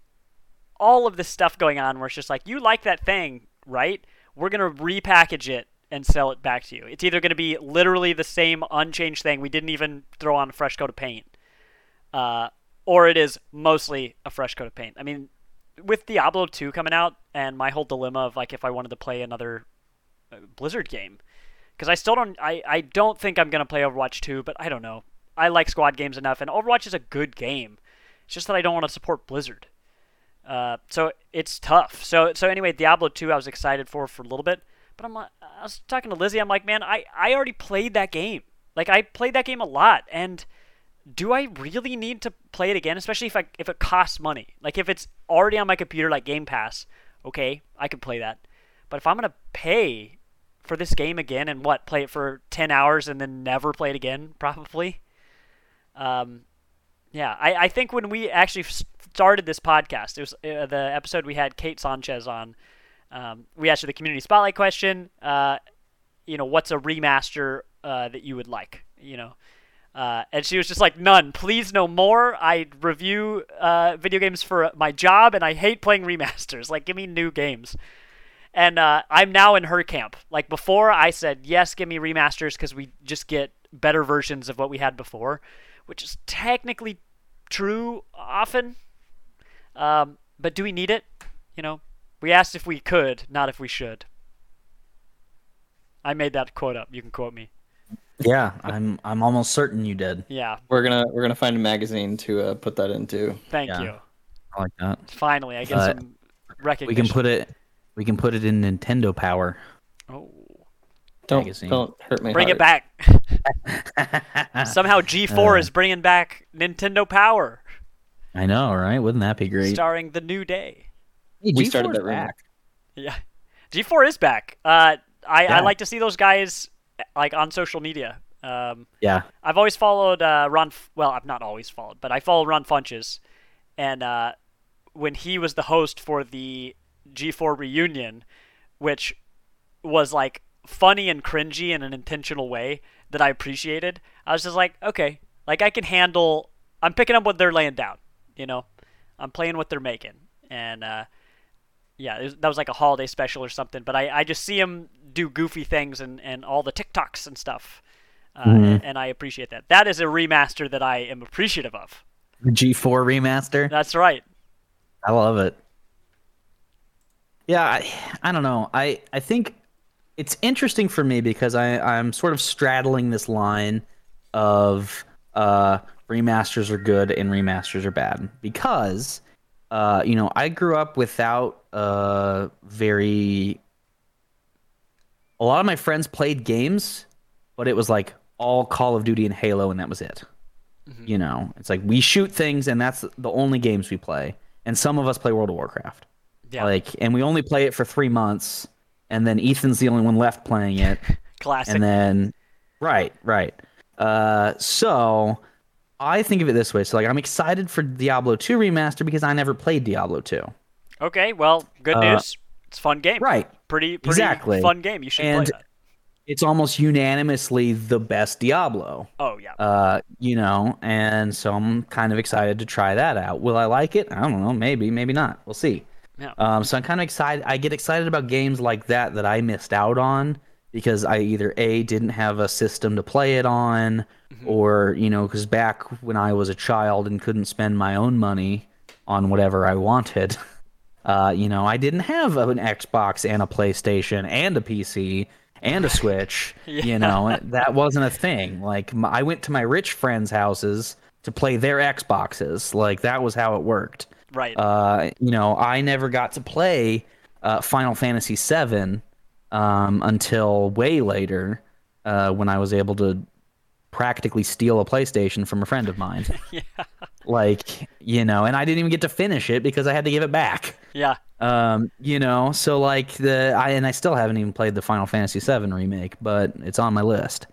all of this stuff going on where it's just like you like that thing, right? We're gonna repackage it and sell it back to you. It's either to be literally the same unchanged thing. We didn't even throw on a fresh coat of paint. Uh, or it is mostly a fresh coat of paint. I mean, with Diablo 2 coming out and my whole dilemma of like if I wanted to play another uh, Blizzard game because I still don't I, I don't think I'm going to play Overwatch 2, but I don't know. I like squad games enough and Overwatch is a good game. It's just that I don't want to support Blizzard. Uh, so it's tough. So so anyway, Diablo 2 I was excited for for a little bit. But I'm I was talking to Lizzie. I'm like, man, I, I already played that game. Like I played that game a lot, and do I really need to play it again? Especially if I if it costs money. Like if it's already on my computer, like Game Pass, okay, I could play that. But if I'm gonna pay for this game again and what play it for 10 hours and then never play it again, probably. Um, yeah, I, I think when we actually started this podcast, it was uh, the episode we had Kate Sanchez on um, we asked you the community spotlight question. Uh, you know, what's a remaster uh, that you would like? You know, uh, and she was just like, none. Please, no more. I review uh, video games for my job, and I hate playing remasters. Like, give me new games. And uh, I'm now in her camp. Like before, I said yes, give me remasters because we just get better versions of what we had before, which is technically true often. Um, but do we need it? You know, we asked if we could, not if we should. I made that quote up. You can quote me.
Yeah, I'm I'm almost certain you did.
Yeah.
We're gonna we're gonna find a magazine to uh, put that into.
Thank
Yeah.
you.
I like that.
Finally, I get
Uh,
some recognition.
We can put it we can put it in Nintendo Power.
Oh.
Don't
Magazine.
don't hurt my
Bring it back. Somehow G4
Uh.
is bringing back Nintendo Power,
I know, right? Wouldn't that be great?
starring the New Day.
Hey,
We started that rumor.
back.
Yeah. G4 is back. Uh, I, I like to see those guys like on social media. Um,
Yeah.
I've always followed uh, Ron. F- well, I've not always followed, but I follow Ron Funches, and uh, when he was the host for the G4 reunion, which was like funny and cringy in an intentional way that I appreciated, I was just like, okay, like I can handle. I'm picking up what they're laying down. You know, I'm playing what they're making, and uh, yeah, was, that was like a holiday special or something. But I, I just see him do goofy things and, and all the TikToks and stuff, uh, mm-hmm. and, and I appreciate that. That is a remaster that I am appreciative of.
G4 remaster.
That's right.
I love it. Yeah, I, I don't know. I I think it's interesting for me because I I'm sort of straddling this line of uh remasters are good and remasters are bad because uh you know I grew up without uh very a lot of my friends played games but it was like all Call of Duty and Halo and that was it. Mm-hmm. You know, it's like we shoot things and that's the only games we play. And some of us play World of Warcraft. Yeah. Like and we only play it for 3 months and then Ethan's the only one left playing it.
Classic.
And then right, right. Uh so I think of it this way. So like I'm excited for Diablo 2 remaster because I never played Diablo 2.
Okay, well, good uh, news. It's a fun game.
Right.
Pretty pretty exactly. fun game. You should and play that.
It's almost unanimously the best Diablo.
Oh yeah.
Uh, you know, and so I'm kind of excited to try that out. Will I like it? I don't know. Maybe, maybe not. We'll see.
Yeah.
Um, so I'm kind of excited. I get excited about games like that that I missed out on because I either a didn't have a system to play it on, mm-hmm. or you know, because back when I was a child and couldn't spend my own money on whatever I wanted, uh, you know, I didn't have an Xbox and a PlayStation and a PC and a Switch. yeah. You know, that wasn't a thing. Like I went to my rich friends' houses to play their Xboxes. Like that was how it worked.
Right.
Uh, you know, I never got to play uh, Final Fantasy VII um, until way later uh, when I was able to practically steal a PlayStation from a friend of mine.
yeah.
Like, you know, and I didn't even get to finish it because I had to give it back.
Yeah.
Um, you know, so like the I and I still haven't even played the Final Fantasy VII remake, but it's on my list.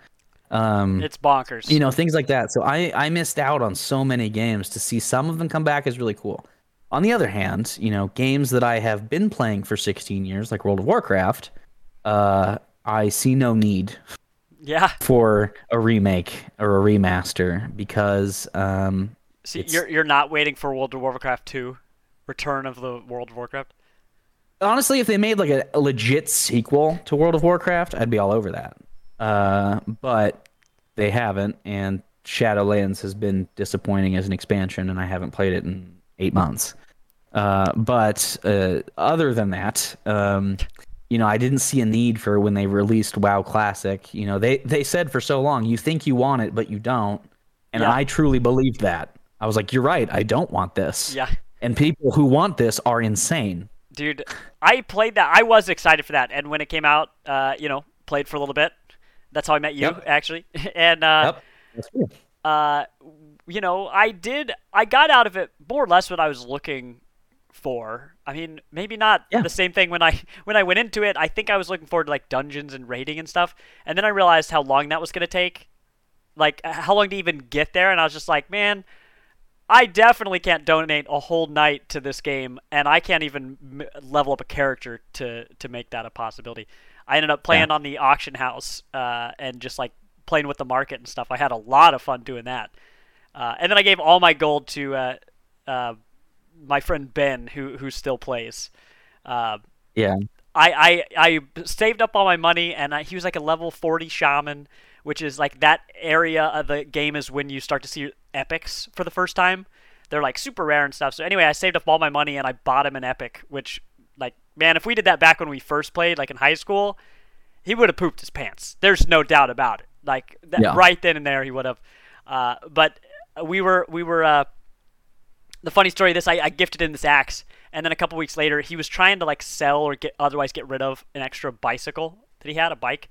Um,
it's bonkers.
You know, things like that. So I I missed out on so many games to see some of them come back is really cool. On the other hand, you know, games that I have been playing for 16 years, like World of Warcraft, uh, I see no need
yeah.
for a remake or a remaster because um,
see you're you're not waiting for World of Warcraft 2 Return of the World of Warcraft.
Honestly, if they made like a, a legit sequel to World of Warcraft, I'd be all over that. Uh, but they haven't, and Shadowlands has been disappointing as an expansion, and I haven't played it in eight months. Uh, but uh, other than that, um, you know, I didn't see a need for when they released WoW Classic. You know, they they said for so long, you think you want it, but you don't, and yeah. I truly believed that. I was like, you're right, I don't want this.
Yeah.
And people who want this are insane.
Dude, I played that. I was excited for that, and when it came out, uh, you know, played for a little bit. That's how I met you, yep. actually. and uh, yep. uh, you know, I did. I got out of it more or less what I was looking for. I mean, maybe not yeah. the same thing when I when I went into it. I think I was looking forward to like dungeons and raiding and stuff, and then I realized how long that was going to take, like how long to even get there, and I was just like, man, I definitely can't donate a whole night to this game, and I can't even m- level up a character to to make that a possibility. I ended up playing yeah. on the auction house uh, and just like playing with the market and stuff. I had a lot of fun doing that, uh, and then I gave all my gold to. Uh, uh my friend Ben, who who still plays. Uh,
yeah.
I, I I saved up all my money, and I, he was like a level 40 shaman, which is like that area of the game is when you start to see epics for the first time. They're like super rare and stuff. So anyway, I saved up all my money and I bought him an epic, which like man, if we did that back when we first played, like in high school, he would have pooped his pants. There's no doubt about it. Like that, yeah. right then and there, he would have. Uh, but we were we were uh, the funny story of this, I, I gifted him this axe, and then a couple weeks later, he was trying to like sell or get otherwise get rid of an extra bicycle that he had, a bike.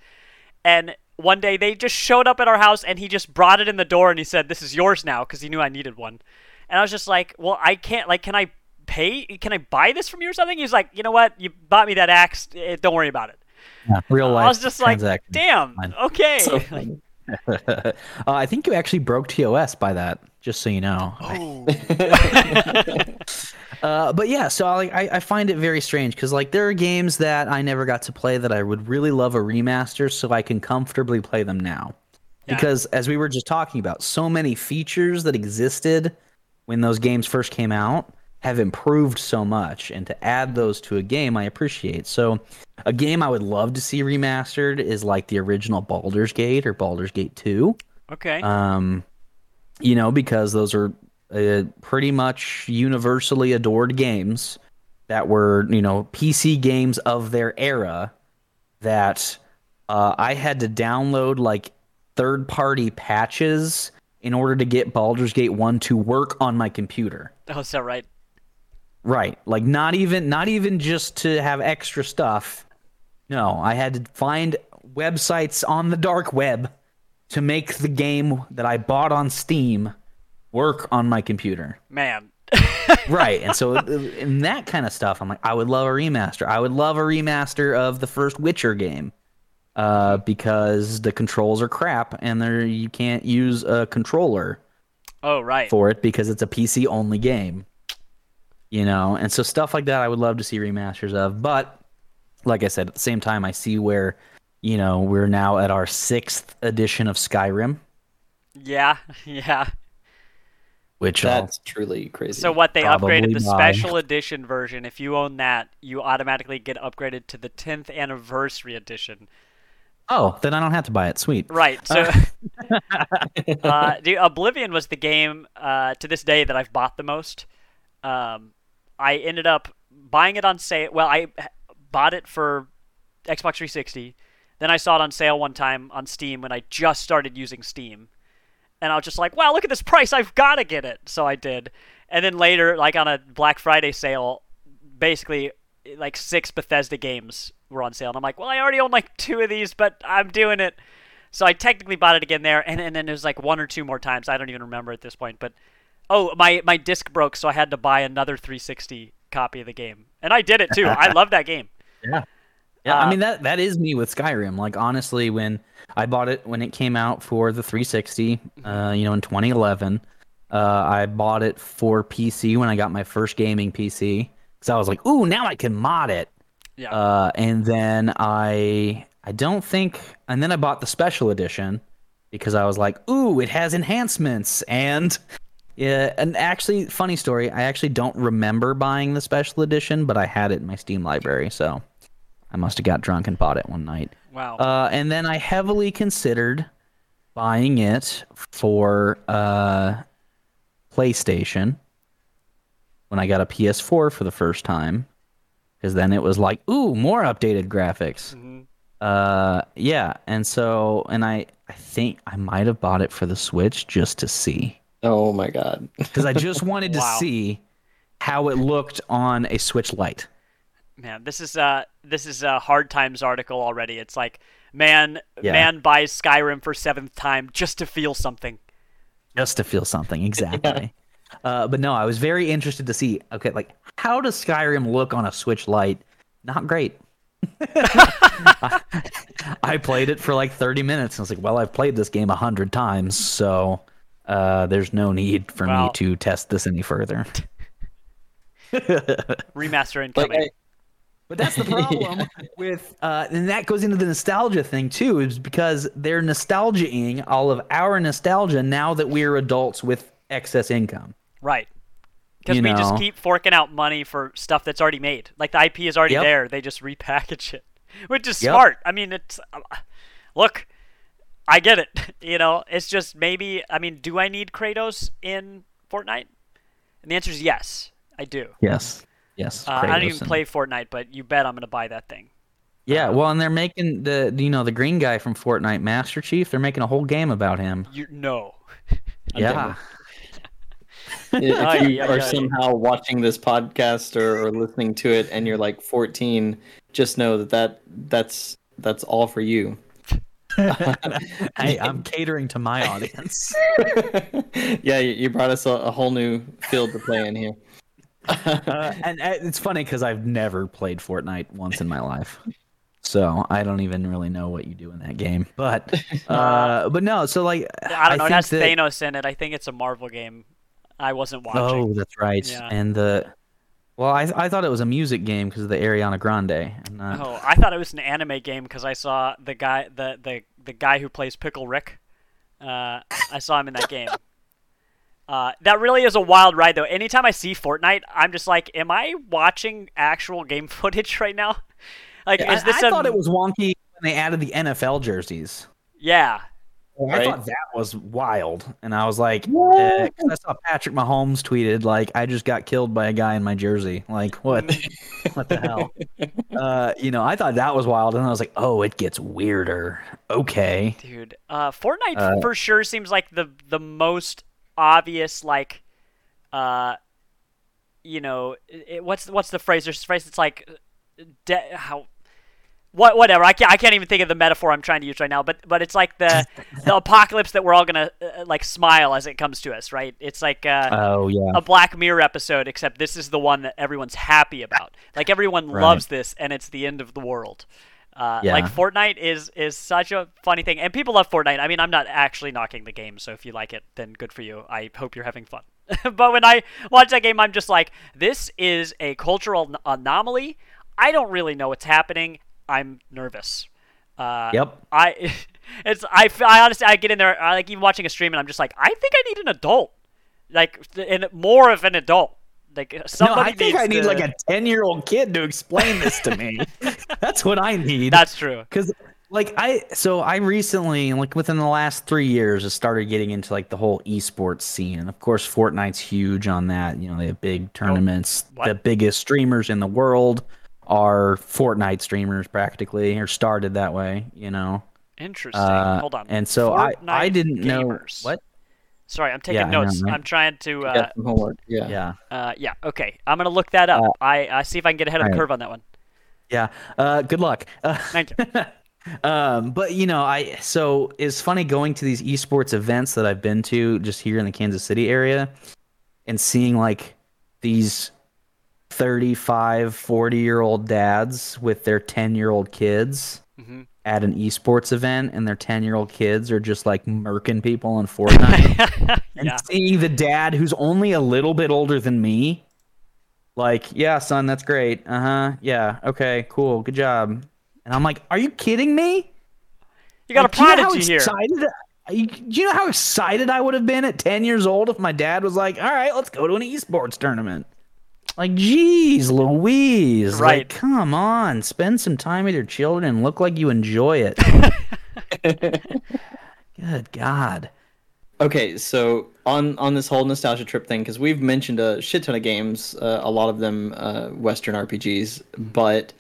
And one day they just showed up at our house, and he just brought it in the door, and he said, "This is yours now," because he knew I needed one. And I was just like, "Well, I can't. Like, can I pay? Can I buy this from you or something?" He's like, "You know what? You bought me that axe. Eh, don't worry about it."
Yeah, real life.
I was just like, "Damn. Okay." So
uh, I think you actually broke TOS by that, just so you know. Oh. uh, but yeah, so I, I find it very strange because like there are games that I never got to play that I would really love a remaster, so I can comfortably play them now. Yeah. Because as we were just talking about, so many features that existed when those games first came out have improved so much and to add those to a game I appreciate. So a game I would love to see remastered is like the original Baldur's Gate or Baldur's Gate 2.
Okay.
Um you know because those are uh, pretty much universally adored games that were, you know, PC games of their era that uh, I had to download like third party patches in order to get Baldur's Gate 1 to work on my computer.
oh, is that right?
Right. Like not even not even just to have extra stuff. No, I had to find websites on the dark web to make the game that I bought on Steam work on my computer.
Man.
right. And so in that kind of stuff, I'm like, I would love a remaster. I would love a remaster of the first Witcher game. Uh, because the controls are crap and there you can't use a controller
Oh, right.
for it because it's a PC only game. You know, and so stuff like that I would love to see remasters of. But like I said, at the same time, I see where, you know, we're now at our sixth edition of Skyrim,
Yeah. Yeah.
which I'll-
That's truly crazy.
So what they upgraded the
buy.
special edition version. If you own that, you automatically get upgraded to the 10th anniversary edition.
oh, then I don't have to buy it. Sweet.
Right. So, uh, dude, Oblivion was the game uh, to this day that I've bought the most. Um, I ended up buying it on sale. Well, I bought it for Xbox 360. Then I saw it on sale one time on Steam when I just started using Steam, and I was just like, "Wow, look at this price! I've got to get it." So I did. And then later, like on a Black Friday sale, basically like six Bethesda games were on sale, and I'm like, "Well, I already own like two of these, but I'm doing it." So I technically bought it again there, and, and then there's like one or two more times. I don't even remember at this point. But oh, my my disc broke, so I had to buy another 360 copy of the game, and I did it too. I love that game.
Yeah. Yeah,
Uh,
I mean that that is me with Skyrim. Like honestly, when I bought it when it came out for the 360, uh, you know, in 2011, uh, I bought it for PC when I got my first gaming PC because I was like, "Ooh, now I can mod it."
Yeah.
Uh, and then I I don't think, and then I bought the special edition because I was like, "Ooh, it has enhancements." And yeah, and actually, funny story, I actually don't remember buying the special edition, but I had it in my Steam library, so I must have got drunk and bought it one night.
wow.
Uh, and then I heavily considered buying it for uh, PlayStation when I got a PS4 for the first time, because then it was like, ooh, more updated graphics.
Mhm.
Uh, yeah, and so and I I think I might have bought it for the Switch just to see,
oh my god.
because I just wanted to see how it looked on a Switch Lite.
Man, this is uh this is a hard times article already. It's like man
Yeah.
man buys Skyrim for seventh time just to feel something.
just to feel something exactly uh, but no i was very interested to see okay like how does skyrim look on a switch lite not great i played it for like 30 minutes and i was like well i've played this game a hundred times so uh, there's no need for
Wow.
me to test this any further
Remaster
Like,
incoming.
I,
But that's the problem with, uh, and that goes into the nostalgia thing too, is because they're nostalging all of our nostalgia now that we're adults with excess income.
right. Because
you
we just keep forking out money for stuff that's already made. Like the IP is already
Yep.
there. They just repackage it, which is
Yep.
smart. I mean, it's uh, look, I get it. You know, it's just maybe. I mean, do I need Kratos in Fortnite? And the answer is yes, I do.
Yes. Yes.
Uh, I don't even
and-
play Fortnite, but you bet I'm gonna buy that thing.
Yeah, well, and they're making the you know the green guy from Fortnite, Master Chief. They're making a whole game about him.
You no.
yeah.
if you
Aye, aye,
are somehow watching this podcast or, or listening to it and you're like 14, just know that, that that's that's all for you.
hey, I'm catering to my audience.
yeah, you, you brought us a, a whole new field to play in here.
uh, and uh, it's funny because I've never played Fortnite once in my life, so I don't even really know what you do in that game. But uh, but no, so like
I don't know. it
think
has
that-
Thanos in it. I think it's a Marvel game. I wasn't watching.
Oh, that's right.
Yeah.
And the well, I I thought it was a music game because of the Ariana Grande. And not,
Oh, I thought it was an anime game because I saw the guy, the the the guy who plays Pickle Rick. Uh, I saw him in that game. Uh, that really is a wild ride, though. Anytime I see Fortnite, I'm just like, am I watching actual game footage right now? Like,
I,
is this
I
a
thought it was wonky when they added the NFL jerseys.
yeah?
I thought that was wild, and I was like, eh, I saw Patrick Mahomes tweeted like, "I just got killed by a guy in my jersey." Like, what? what the hell? Uh, you know, I thought that was wild, and I was like, "Oh, it gets weirder." Okay,
Dude, uh, Fortnite
Uh,
for sure seems like the the most obvious like, uh, you know, it, what's what's the phrase? There's a phrase that's like, de- how, what whatever. I can't I can't even think of the metaphor I'm trying to use right now. But but it's like the the apocalypse that we're all gonna uh, like smile as it comes to us, right? It's like uh,
oh yeah,
a Black Mirror episode, except this is the one that everyone's happy about. Like everyone
Right.
loves this, and it's the end of the world. Uh,
Yeah.
Like Fortnite is is such a funny thing, and people love Fortnite. I mean, I'm not actually knocking the game, so if you like it, then good for you. I hope you're having fun. but when I watch that game, I'm just like, this is a cultural n- anomaly. I don't really know what's happening. I'm nervous. Uh,
yep.
I it's I, I honestly I get in there I like even watching a stream and I'm just like I think I need an adult like and more of an adult like somebody No,
I think
needs
I need
to-
like a ten-year-old kid to explain this to me. That's what I need.
that's true
Because like I so I recently like within the last three years has started getting into like the whole esports scene. And of course Fortnite's huge on that. You know, they have big tournaments.
what?
the biggest streamers in the world are Fortnite streamers practically, or started that way, you know.
interesting
Uh,
hold on
And so I I didn't know what?
sorry I'm taking
Yeah, I know,
notes? I'm trying to uh,
Got some homework. Yeah.
Yeah.
uh yeah okay I'm gonna look that up
Uh,
I I see if I can get ahead of the
alright.
curve on that one
Yeah. Uh good luck. Uh,
thank you
um, but you know, I so it's funny going to these esports events that I've been to just here in the Kansas City area and seeing like these 35, 40 year old dads with their 10 year old kids
Mhm.
at an esports event and their 10 year old kids are just like murking people on Fortnite. and
yeah.
seeing the dad who's only a little bit older than me like yeah son that's great. Uh-huh. Yeah. Okay cool. Good job. And i'm like are you kidding me?
You got a
Like, do you know how
here.
I- do you know how excited i would have been at 10 years old if my dad was like all right let's go to an esports tournament like geez louise
Right.
like come on spend some time with your children and look like you enjoy it good god
Okay, so on on this whole nostalgia trip thing, because we've mentioned a shit ton of games, uh, a lot of them uh, Western RPGs, but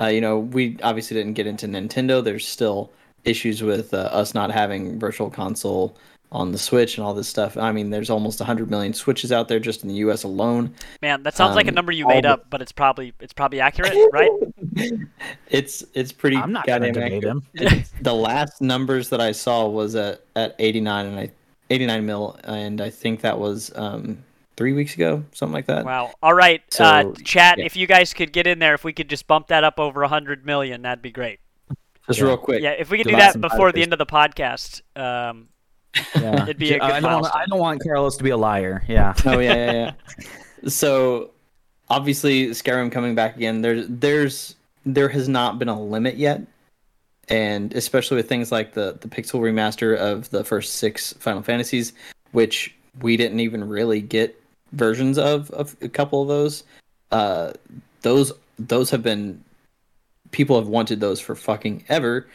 uh, you know we obviously didn't get into Nintendo. There's still issues with uh, us not having Virtual Console on the Switch and all this stuff. I mean, there's almost 100 million Switches out there just in the U.S. alone.
man that sounds like a
um,
number you made
the-
up but it's probably it's probably accurate right
It's it's pretty.
i'm not gonna
goddamn
debate
accurate.
him
the last numbers that I saw was at at 89 and I 89 mil, and I think that was um three weeks ago, something like that.
Wow. All right, uh, chat.
yeah.
If you guys could get in there, if we could just bump that up over hundred million, that'd be great.
Just
Yeah.
real quick.
Yeah, if we could do that before the end of the podcast. Um,
Yeah.
It'd be a good
I don't want. I don't want Carlos to be a liar. Yeah.
Oh yeah, yeah, yeah. so obviously Skyrim coming back again. There's there's there has not been a limit yet, and especially with things like the the pixel remaster of the first six Final Fantasies, which we didn't even really get versions of of a couple of those. Uh, those those have been people have wanted those for fucking ever.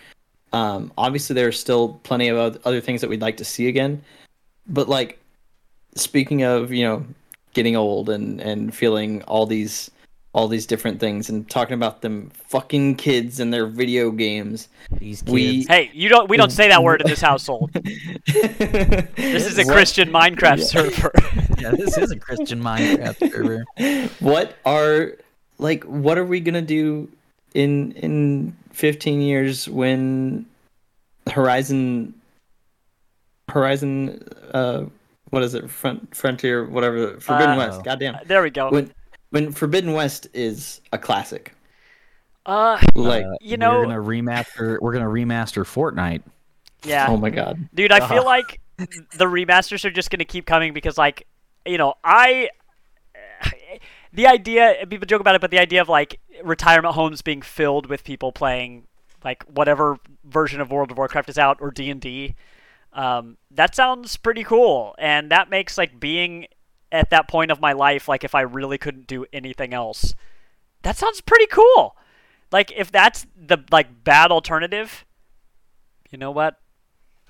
Um, obviously, there are still plenty of other things that we'd like to see again, but like speaking of you know getting old and and feeling all these all these different things and talking about them fucking kids and their video games.
These kids.
We
hey, you don't. We don't say that word in this household. This
this
is a Christian Minecraft
Yeah.
server.
yeah, this is a Christian Minecraft server.
what are like what are we gonna do in in 15 years when horizon horizon uh what is it front frontier whatever forbidden
Uh,
west goddamn
there we go.
when when forbidden west is a classic
Uh,
like
Uh,
You know-
we're gonna remaster. We're gonna remaster Fortnite.
yeah,
oh my god
dude. I feel
Uh-huh.
like the remasters are just gonna keep coming because, like, you know, I. The idea, people joke about it, but the idea of like retirement homes being filled with people playing like whatever version of World of Warcraft is out or D and D, Um, that sounds pretty cool, and that makes like being at that point of my life, like if I really couldn't do anything else, that sounds pretty cool. Like if that's the like bad alternative, you know what?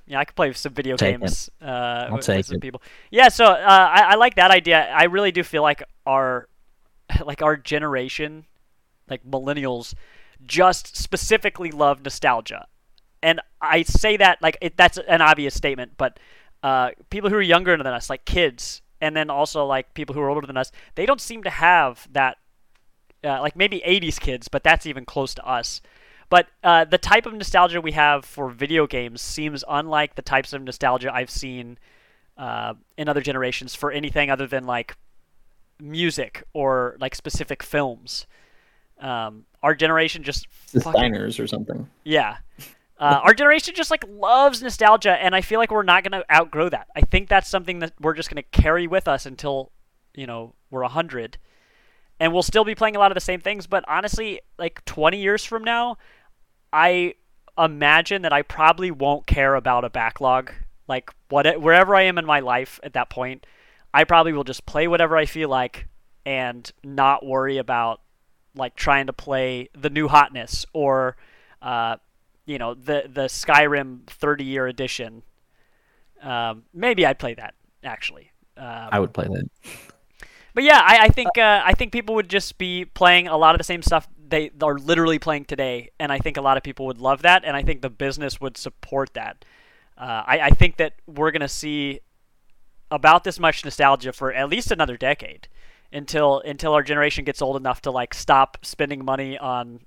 Yeah, I could play some video
Take
games uh, with, with some
it.
people. Yeah, so uh, I, I like that idea. I really do feel like our like our generation, like millennials, just specifically love nostalgia, and I say that like it, that's an obvious statement, but uh, people who are younger than us, like kids, and then also like people who are older than us, they don't seem to have that. Uh, like maybe 80s kids, but that's even close to us. But uh, the type of nostalgia we have for video games seems unlike the types of nostalgia I've seen uh, in other generations for anything other than like music or like specific films. Um, our generation just fucking-
diners or something.
yeah. Uh, our generation just like loves nostalgia, and I feel like we're not gonna outgrow that. I think that's something that we're just gonna carry with us until, you know, we're a hundred, and we'll still be playing a lot of the same things. But honestly, like twenty years from now, I imagine that I probably won't care about a backlog. Like what wherever I am in my life at that point, I probably will just play whatever I feel like and not worry about like trying to play the new hotness or uh, you know the the Skyrim 30 year edition. Um, maybe I'd play that actually. Um,
I would play that.
but yeah, I, I think uh, I think people would just be playing a lot of the same stuff they are literally playing today, and I think a lot of people would love that, and I think the business would support that. Uh, I, I think that we're gonna see about this much nostalgia for at least another decade until until our generation gets old enough to like stop spending money on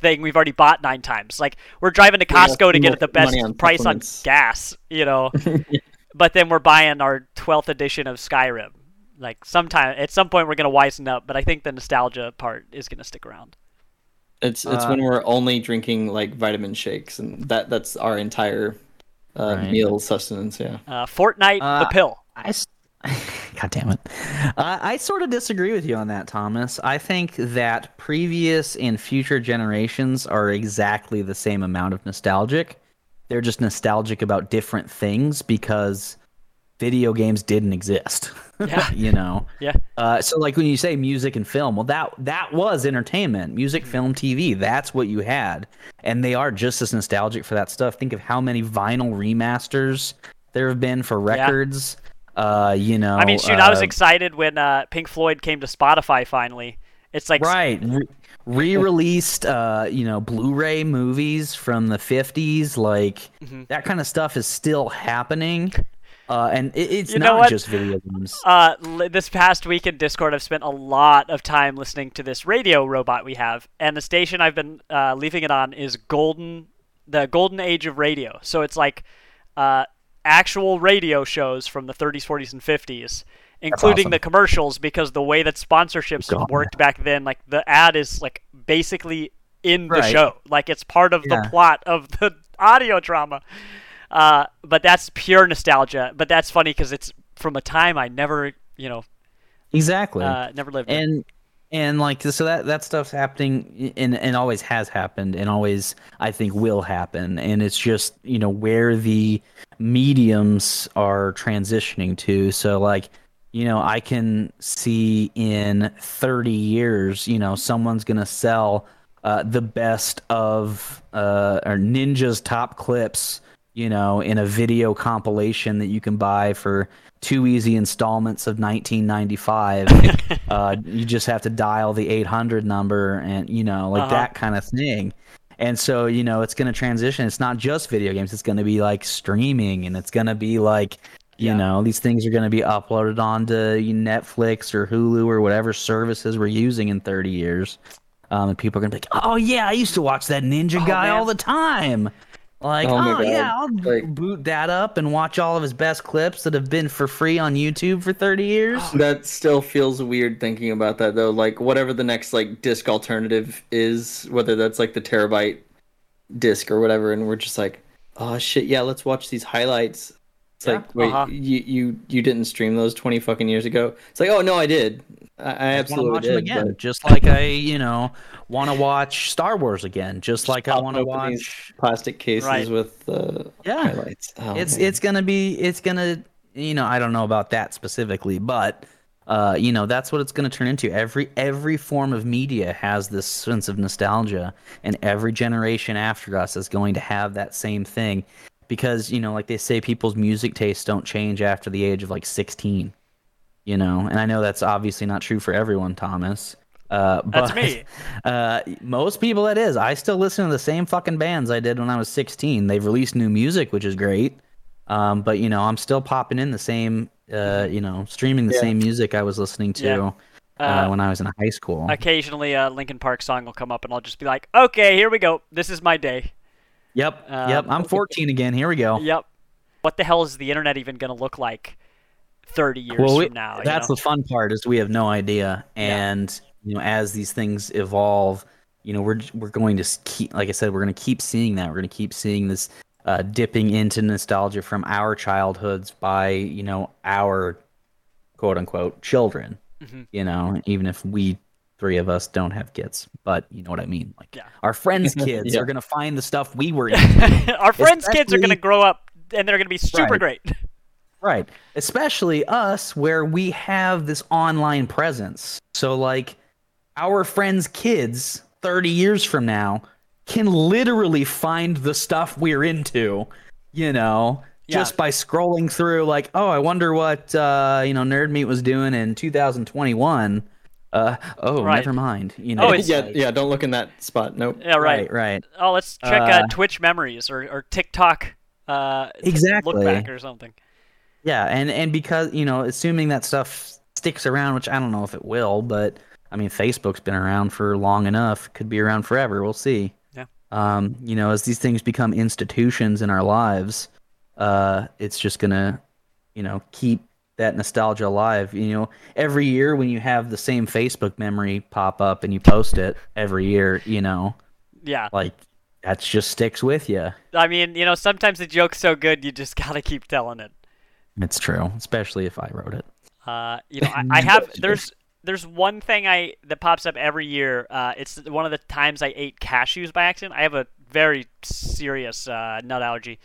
thing we've already bought nine times. Like we're driving to
Yeah,
Costco to get at the best
on
price on gas, you know. but then we're buying our 12th edition of Skyrim. Like sometime at some point we're gonna wisen up, but I think the nostalgia part is gonna stick around.
It's it's
Uh,
when we're only drinking like vitamin shakes, and that that's our entire uh,
Right.
meal sustenance. Yeah.
Uh, Fortnite, the
Uh,
pill.
I, s- God damn it. Uh, I sort of disagree with you on that, Thomas. I think that previous and future generations are exactly the same amount of nostalgic. They're just nostalgic about different things because video games didn't exist.
Yeah.
you know.
Yeah.
Uh, so like when you say music and film, well that that was entertainment. Music, film, TV, that's what you had. And they are just as nostalgic for that stuff. Think of how many vinyl remasters there have been for records. Uh, you know,
I mean, shoot, I was
uh,
excited when uh, Pink Floyd came to Spotify finally. It's like
right re- re-released uh you know blu-ray movies from the 50s like
Mm-hmm.
that kind of stuff is still happening uh and it, it's
You
not just video games
uh, this past week in Discord, I've spent a lot of time listening to this radio robot we have, and the station I've been uh, leaving it on is Golden, the Golden Age of radio. So it's like uh, actual radio shows from the 30s, 40s, and 50s, including
awesome.
the commercials, because the way that sponsorships
God.
worked back then, like the ad is like basically in the
Right.
show, like it's part of
Yeah.
the plot of the audio drama. Uh, but that's pure nostalgia. But that's funny because it's from a time I never, you know,
exactly
uh, never lived. in.
And like so that that stuff's happening and and always has happened and always I think will happen. And it's just you know where the mediums are transitioning to. So like you know I can see in 30 years you know someone's to sell uh, the best of uh, or Ninja's top clips you know, in a video compilation that you can buy for two easy installments of 1995. uh, you just have to dial the 800 number and, you know, like
Uh-huh.
that kind of thing. And so, you know, it's going to transition. It's not just video games. It's going to be like streaming and it's going to be like, you
Yeah.
know, these things are going to be uploaded onto Netflix or Hulu or whatever services we're using in 30 years. Um, and people are going to be like, oh, yeah, I used to watch that Ninja
Oh,
guy
man.
all the time. Like,
Oh
oh, yeah, I'll
Like-
boot that up and watch all of his best clips that have been for free on YouTube for 30 years.
That still feels weird thinking about that though. Like whatever the next like disc alternative is, whether that's like the terabyte disc or whatever, and we're just like, oh shit, yeah, let's watch these highlights It's
Yeah.
like, wait,
Uh-huh.
you, you you didn't stream those twenty fucking years ago? It's like, oh no, I did. I, I absolutely
watch
did.
them again,
but
just like I, you know, want to watch Star Wars again, just like I want to watch.
plastic cases
Right.
with uh,
Yeah.
highlights. Oh,
It's
man.
it's gonna be it's gonna you know I don't know about that specifically, but uh, you know that's what it's gonna turn into. Every every form of media has this sense of nostalgia, and every generation after us is going to have that same thing, because you know like they say people's music tastes don't change after the age of like sixteen, you know, and I know that's obviously not true for everyone, Thomas. Uh,
That's
but,
me.
Uh, most people, it is. I still listen to the same fucking bands I did when I was 16. They've released new music, which is great. Um, but you know, I'm still popping in the same, uh, you know, streaming the
Yeah.
same music I was listening to
Yeah.
uh,
Uh,
when I was in high school.
occasionally, a Linkin Park song will come up, and I'll just be like, "Okay, here we go. This is my day."
Yep,
um,
yep. I'm 14 again. Here we go.
Yep. What the hell is the internet even going to look like 30 years
Well, we-
from now? you
that's
know?
the fun part is we have no idea, and you know, as these things evolve, you know, we're we're going to keep, like I said, we're going to keep seeing that. We're going to keep seeing this uh, dipping into nostalgia from our childhoods by you know our quote unquote children.
Mhm.
You know, even if we three of us don't have kids, but you know what I mean. Like
Yeah.
our friends' kids
Yeah.
are going to find the stuff we were into.
Our friends' kids are going to grow up, and they're going to be super
Right.
great.
Right. Especially us, where we have this online presence. So, like, our friends' kids 30 years from now can literally find the stuff we're into, you know,
Yeah.
just by scrolling through, like, oh, I wonder what, uh, you know, Nerd Meat was doing in 2021. Uh, oh,
Right.
never mind. You know,
Oh,
yeah,
like-
yeah. Don't look in that spot. Nope.
Yeah, right.
right, right.
Oh, let's check uh,
Uh,
Twitch memories or, or TikTok uh,
Exactly.
look back or something.
Yeah, and and because you know, assuming that stuff sticks around, which I don't know if it will, but I mean, Facebook's been around for long enough; could be around forever. We'll see.
Yeah.
Um, you know, as these things become institutions in our lives, uh, it's just gonna, you know, keep that nostalgia alive. You know, every year when you have the same Facebook memory pop up and you post it every year, you know,
Yeah.
like that just sticks with you.
I mean, you know, sometimes the joke's so good you just got to keep telling it.
It's true, especially if I wrote it.
Uh, you know, I, I have there's there's one thing I that pops up every year. Uh, it's one of the times I ate cashews by accident. I have a very serious uh, nut allergy,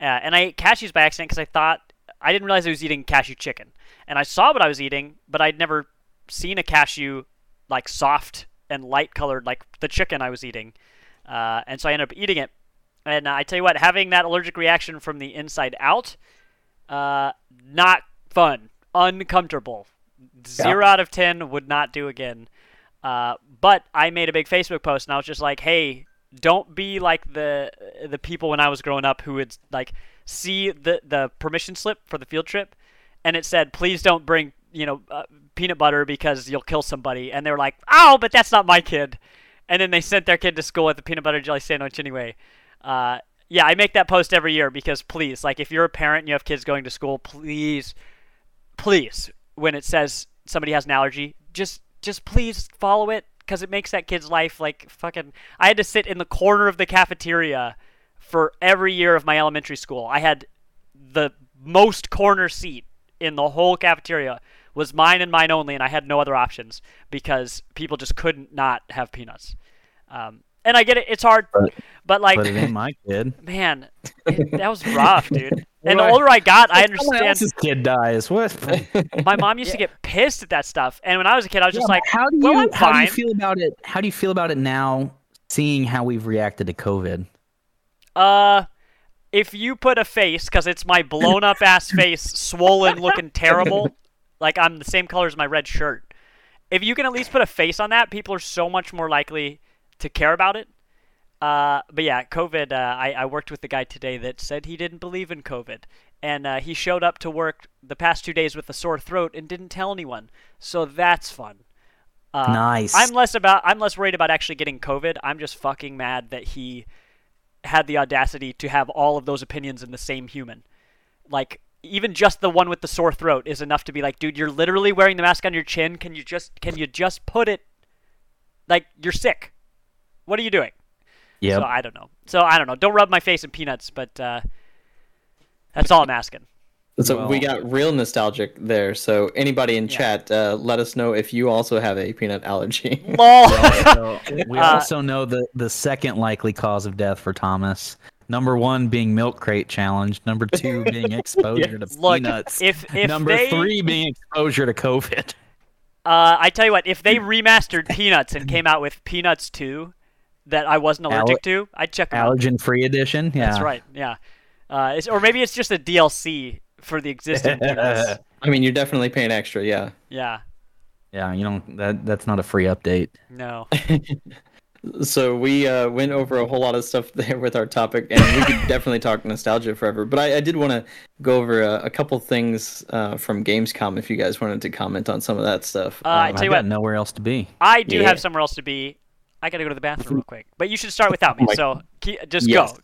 uh, and I ate cashews by accident because I thought I didn't realize I was eating cashew chicken, and I saw what I was eating, but I'd never seen a cashew like soft and light colored like the chicken I was eating, uh, and so I ended up eating it. And uh, I tell you what, having that allergic reaction from the inside out, uh, not fun, uncomfortable. Zero out of ten would not do again. Uh, but I made a big Facebook post and I was just like, "Hey, don't be like the the people when I was growing up who would like see the the permission slip for the field trip, and it said, "Please don't bring you know uh, peanut butter because you'll kill somebody." And they were like, "Oh, but that's not my kid." And then they sent their kid to school with a peanut butter jelly sandwich anyway. Uh, yeah, I make that post every year because please, like, if you're a parent and you have kids going to school, please, please, when it says somebody has an allergy, just just please follow it because it makes that kid's life like fucking. I had to sit in the corner of the cafeteria for every year of my elementary school. I had the most corner seat in the whole cafeteria was mine and mine only, and I had no other options because people just couldn't not have peanuts. Um, and I get it; it's hard,
But-
but like,
But it ain't my kid.
man, it, that was rough, dude. And the older I got, I understand.
else's kid dies. What?
My mom used to get pissed at that stuff, and when I was a kid, I was just
Yeah,
like,
how do you
"Well, I'm
how do you feel about it? How do you feel about it now, seeing how we've reacted to COVID?
Uh, if you put a face, because it's my blown up ass face, swollen, looking terrible, like I'm the same color as my red shirt. If you can at least put a face on that, people are so much more likely to care about it. Uh, but yeah, COVID. Uh, I, I worked with the guy today that said he didn't believe in COVID, and uh, he showed up to work the past two days with a sore throat and didn't tell anyone. So that's fun. Uh,
Nice.
I'm less about. I'm less worried about actually getting COVID. I'm just fucking mad that he had the audacity to have all of those opinions in the same human. Like even just the one with the sore throat is enough to be like, dude, you're literally wearing the mask on your chin. Can you just can you just put it like you're sick? What are you doing?
Yep.
So I don't know. So I don't know. Don't rub my face in peanuts, but uh, that's all I'm asking.
So we got real nostalgic there. So anybody in
Yeah.
chat, uh, let us know if you also have a peanut allergy.
Lol.
So we
Uh,
also know the the second likely cause of death for Thomas. Number one being milk crate challenge. Number two being exposure to
Look,
peanuts.
if if
Number
they,
three being exposure to COVID.
uh, I tell you what, if they remastered Peanuts and came out with Peanuts 2 that I wasn't allergic to, I'd check them out.
Allergen free edition. Yeah.
That's right. Yeah. Uh, it's, or maybe it's just a DLC for the existing Peanuts.
I mean, you're definitely paying extra, yeah.
Yeah.
Yeah, you don't that that's not a free update.
No.
So we uh, went over a whole lot of stuff there with our topic, and we could definitely talk nostalgia forever. But I, I did want to go over a, a couple things uh, from Gamescom if you guys wanted to comment on some of that stuff.
Uh, I
Um,
tell you
I've got
what.
nowhere else to be.
I do
Yeah.
have somewhere else to be. I gotta go to the bathroom real quick. But you should start without me. So ke- just
Yes.
go.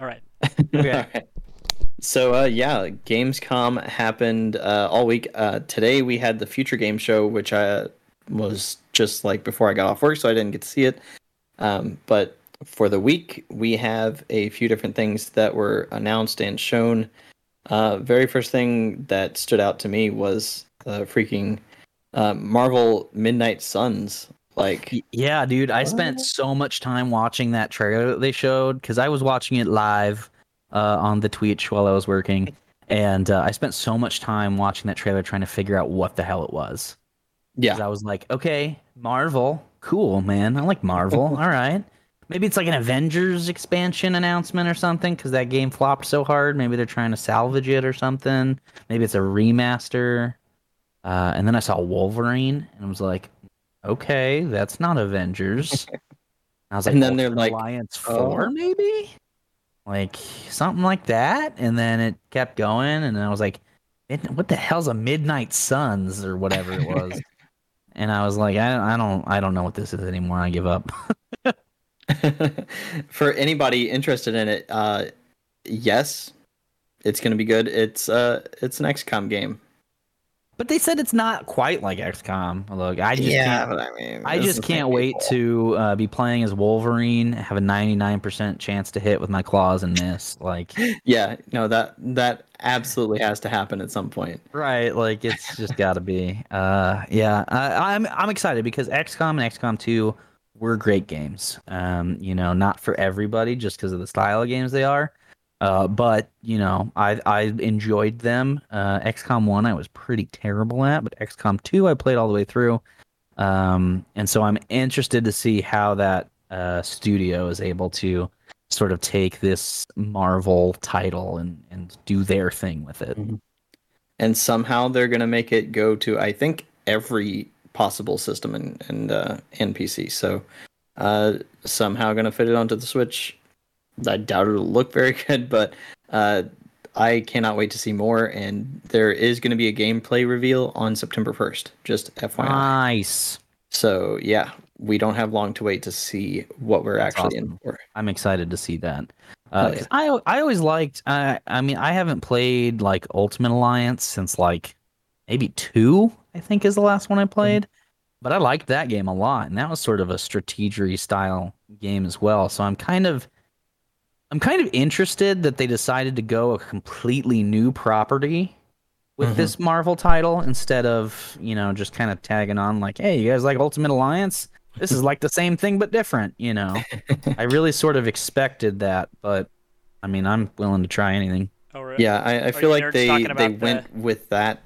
All right.
Alright. So uh, yeah, Gamescom happened uh, all week. Uh, today we had the Future Game Show, which I was just like before I got off work, so I didn't get to see it. Um, but for the week, we have a few different things that were announced and shown. Uh, very first thing that stood out to me was the freaking uh, Marvel Midnight Suns. Like,
Yeah, dude, I spent so much time watching that trailer that they showed because I was watching it live uh, on the Twitch while I was working, and uh, I spent so much time watching that trailer trying to figure out what the hell it was.
yeah,
I was like, okay, Marvel, cool, man. I like Marvel. All right. Maybe it's like an Avengers expansion announcement or something because that game flopped so hard. Maybe they're trying to salvage it or something. Maybe it's a remaster. Uh, and then I saw Wolverine and I was like, okay, that's not Avengers. I was like,
And then they're like,
Alliance
oh.
4, maybe? Like something like that. And then it kept going. And I was like, what the hell's a Midnight Suns or whatever it was? and I was like, I, I don't, I don't know what this is anymore. I give up.
for anybody interested in it, uh, yes, it's gonna be good. It's uh, it's an XCOM game.
But they said it's not quite like XCOM. Look, I just can't.
but I mean,
I just can't wait
people.
to uh, be playing as Wolverine, have a 99% chance to hit with my claws and miss. Like,
Yeah, no, that that absolutely has to happen at some point.
right? Like, it's just got to be. Uh, yeah, I, I'm I'm excited because XCOM and XCOM 2 were great games. Um, you know, not for everybody just because of the style of games they are. Uh, but you know, I I enjoyed them. Uh, XCOM one I was pretty terrible at, but XCOM two I played all the way through. Um, and so I'm interested to see how that uh, studio is able to sort of take this Marvel title and and do their thing with it.
And somehow they're gonna make it go to I think every possible system and and uh, and PC. So uh, somehow gonna fit it onto the Switch. I doubt it'll look very good, but uh, I cannot wait to see more. And there is going to be a gameplay reveal on September 1st. Just FYI.
Nice.
So yeah, we don't have long to wait to see what we're
That's
actually in for.
I'm excited to see that. Uh,
Oh, yeah.
I I always liked. Uh, I mean, I haven't played like Ultimate Alliance since like maybe two. I think is the last one I played. But I liked that game a lot, and that was sort of a strategery style game as well. So I'm kind of I'm kind of interested that they decided to go a completely new property with
Mhm.
this Marvel title instead of you know just kind of tagging on like, hey, you guys like Ultimate Alliance? This is like the same thing but different, you know. I really sort of expected that, but I mean, I'm willing to try anything.
Oh, really?
Yeah, I, I feel like they they
the-
went with that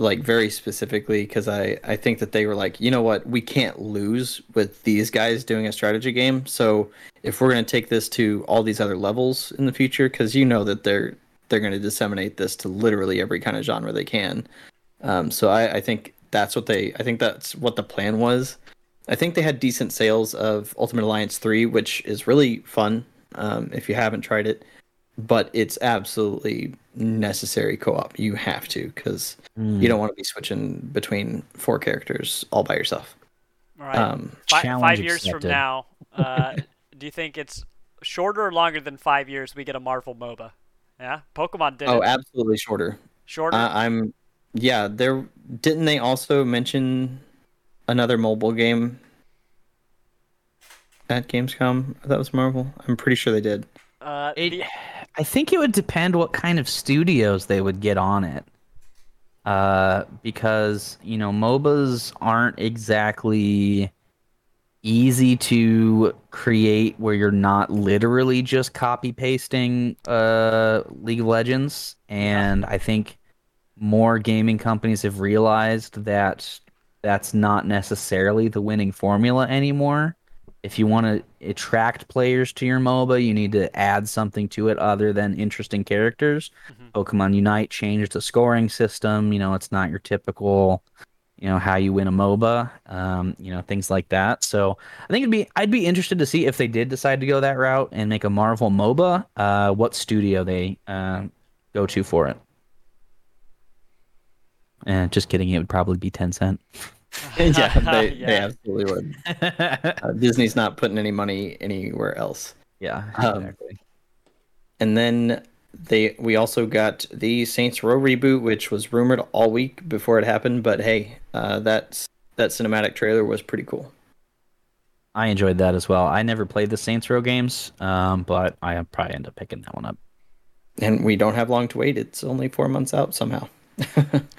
like very specifically because I I think that they were like, you know what, we can't lose with these guys doing a strategy game. So if we're gonna take this to all these other levels in the future, because you know that they're they're gonna disseminate this to literally every kind of genre they can. Um, so I, I think that's what they I think that's what the plan was. I think they had decent sales of Ultimate Alliance 3, which is really fun um, if you haven't tried it. But it's absolutely necessary co op. You have to, because
Hmm.
you don't want to be switching between four characters all by yourself.
All right.
Um,
Fi- five years from now, uh, do you think it's shorter or longer than five years we get a Marvel MOBA? Yeah, Pokemon did
oh,
it.
absolutely shorter.
Shorter.
Uh, I'm, yeah. There didn't they also mention another mobile game at Gamescom that was Marvel? I'm pretty sure they did.
Uh,
It,
the-
I think it would depend what kind of studios they would get on it. Uh, because you know MOBAs aren't exactly easy to create where you're not literally just copy pasting uh League of Legends, and I think more gaming companies have realized that that's not necessarily the winning formula anymore if you want to attract players to your MOBA, you need to add something to it other than interesting characters.
Mhm.
Pokemon Unite changed the scoring system. You know, it's not your typical, you know, how you win a MOBA. Um, you know, things like that. So I think it'd be I'd be interested to see if they did decide to go that route and make a Marvel MOBA. Uh, what studio they uh, go to for it? Eh, just kidding. It would probably be Tencent.
yeah, they, they absolutely would. Uh, Disney's not putting any money anywhere else.
yeah,
Um,
exactly.
And then they we also got the Saints Row reboot, which was rumored all week before it happened. But hey, uh, that's that cinematic trailer was pretty cool.
I enjoyed that as well. I never played the Saints Row games, um, but I probably end up picking that one up.
And we don't have long to wait. It's only four months out somehow.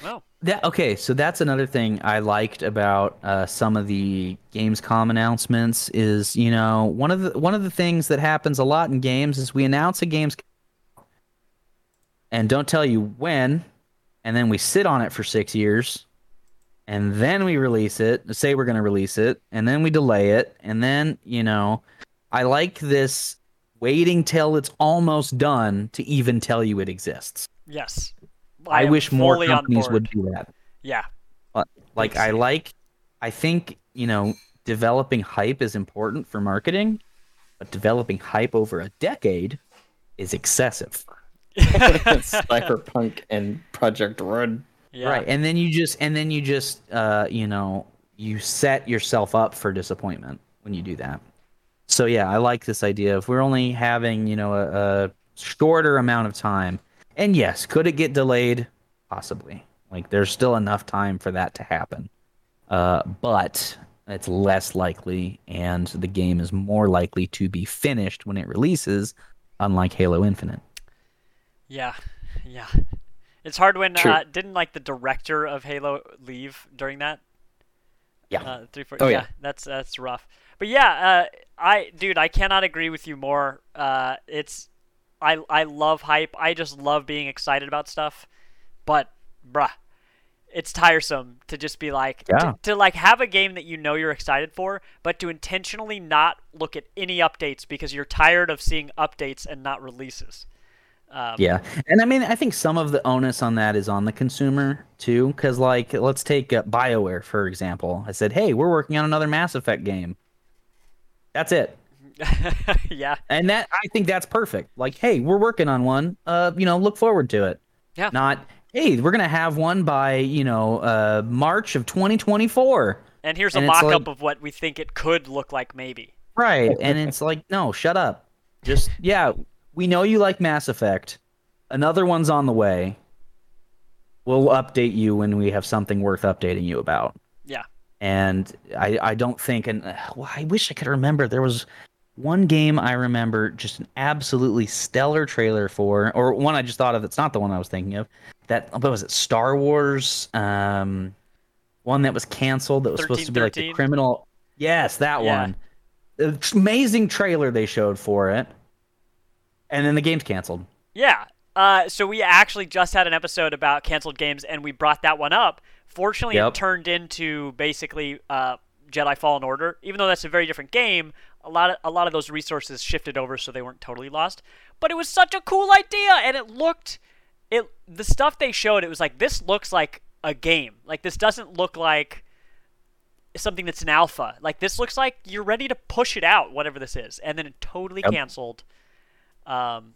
well,
That okay, so that's another thing I liked about uh, some of the Gamescom announcements is you know one of the one of the things that happens a lot in games is we announce a game's and don't tell you when, and then we sit on it for six years, and then we release it. Say we're going to release it, and then we delay it, and then you know, I like this waiting till it's almost done to even tell you it exists.
yes.
I,
am
wish more companies would do that.
Yeah.
Like I like I think, you know, developing hype is important for marketing, but developing hype over a decade is excessive.
Cyberpunk and Projekt Red.
yeah.
Right. And then you just and then you just uh, you know, you set yourself up for disappointment when you do that. So yeah, I like this idea of we're only having, you know, a, a shorter amount of time. And yes, could it get delayed? Possibly. Like there's still enough time for that to happen. Uh, but it's less likely and the game is more likely to be finished when it releases, unlike Halo Infinite.
Yeah, yeah. It's hard when uh, didn't like the director of Halo leave during that.
Yeah.
Uh, three, four,
Oh,
yeah.
yeah.
that's that's rough. But yeah, uh, I dude, I cannot agree with you more. Uh, it's I I love hype. I just love being excited about stuff. But bruh, it's tiresome to just be like
Yeah.
to, to like have a game that you know you're excited for, but to intentionally not look at any updates because you're tired of seeing updates and not releases. Um,
Yeah, and I mean, I think some of the onus on that is on the consumer too, because like, let's take uh, Bioware for example. I said, "Hey, we're working on another Mass Effect game." That's it,
yeah.
and that I think that's perfect. Like, hey, we're working on one. Uh, you know, look forward to it.
Yeah.
Not, hey, we're gonna have one by you know uh March of 2024.
And here's
And
a mock-up
like-
of what we think it could look like, maybe.
Right, and it's like, no, shut up. Just yeah, we know you like Mass Effect. Another one's on the way. We'll update you when we have something worth updating you about.
Yeah.
And I I don't think and uh, well, I wish I could remember there was one game I remember just an absolutely stellar trailer for, or one I just thought of. It's not the one I was thinking of. That what was it? Star Wars. Um, one that was canceled. That was supposed to be like the criminal. Yes, that
Yeah.
one. Amazing trailer they showed for it, and then the game's canceled.
Yeah. Uh, so we actually just had an episode about canceled games, and we brought that one up. Fortunately,
Yep.
it turned into basically uh, Jedi Fallen Order. Even though that's a very different game, a lot of a lot of those resources shifted over, so they weren't totally lost. But it was such a cool idea, and it looked it the stuff they showed. It was like this looks like a game. Like this doesn't look like something that's an alpha. Like this looks like you're ready to push it out, whatever this is, and then it totally
Yep.
canceled. Um,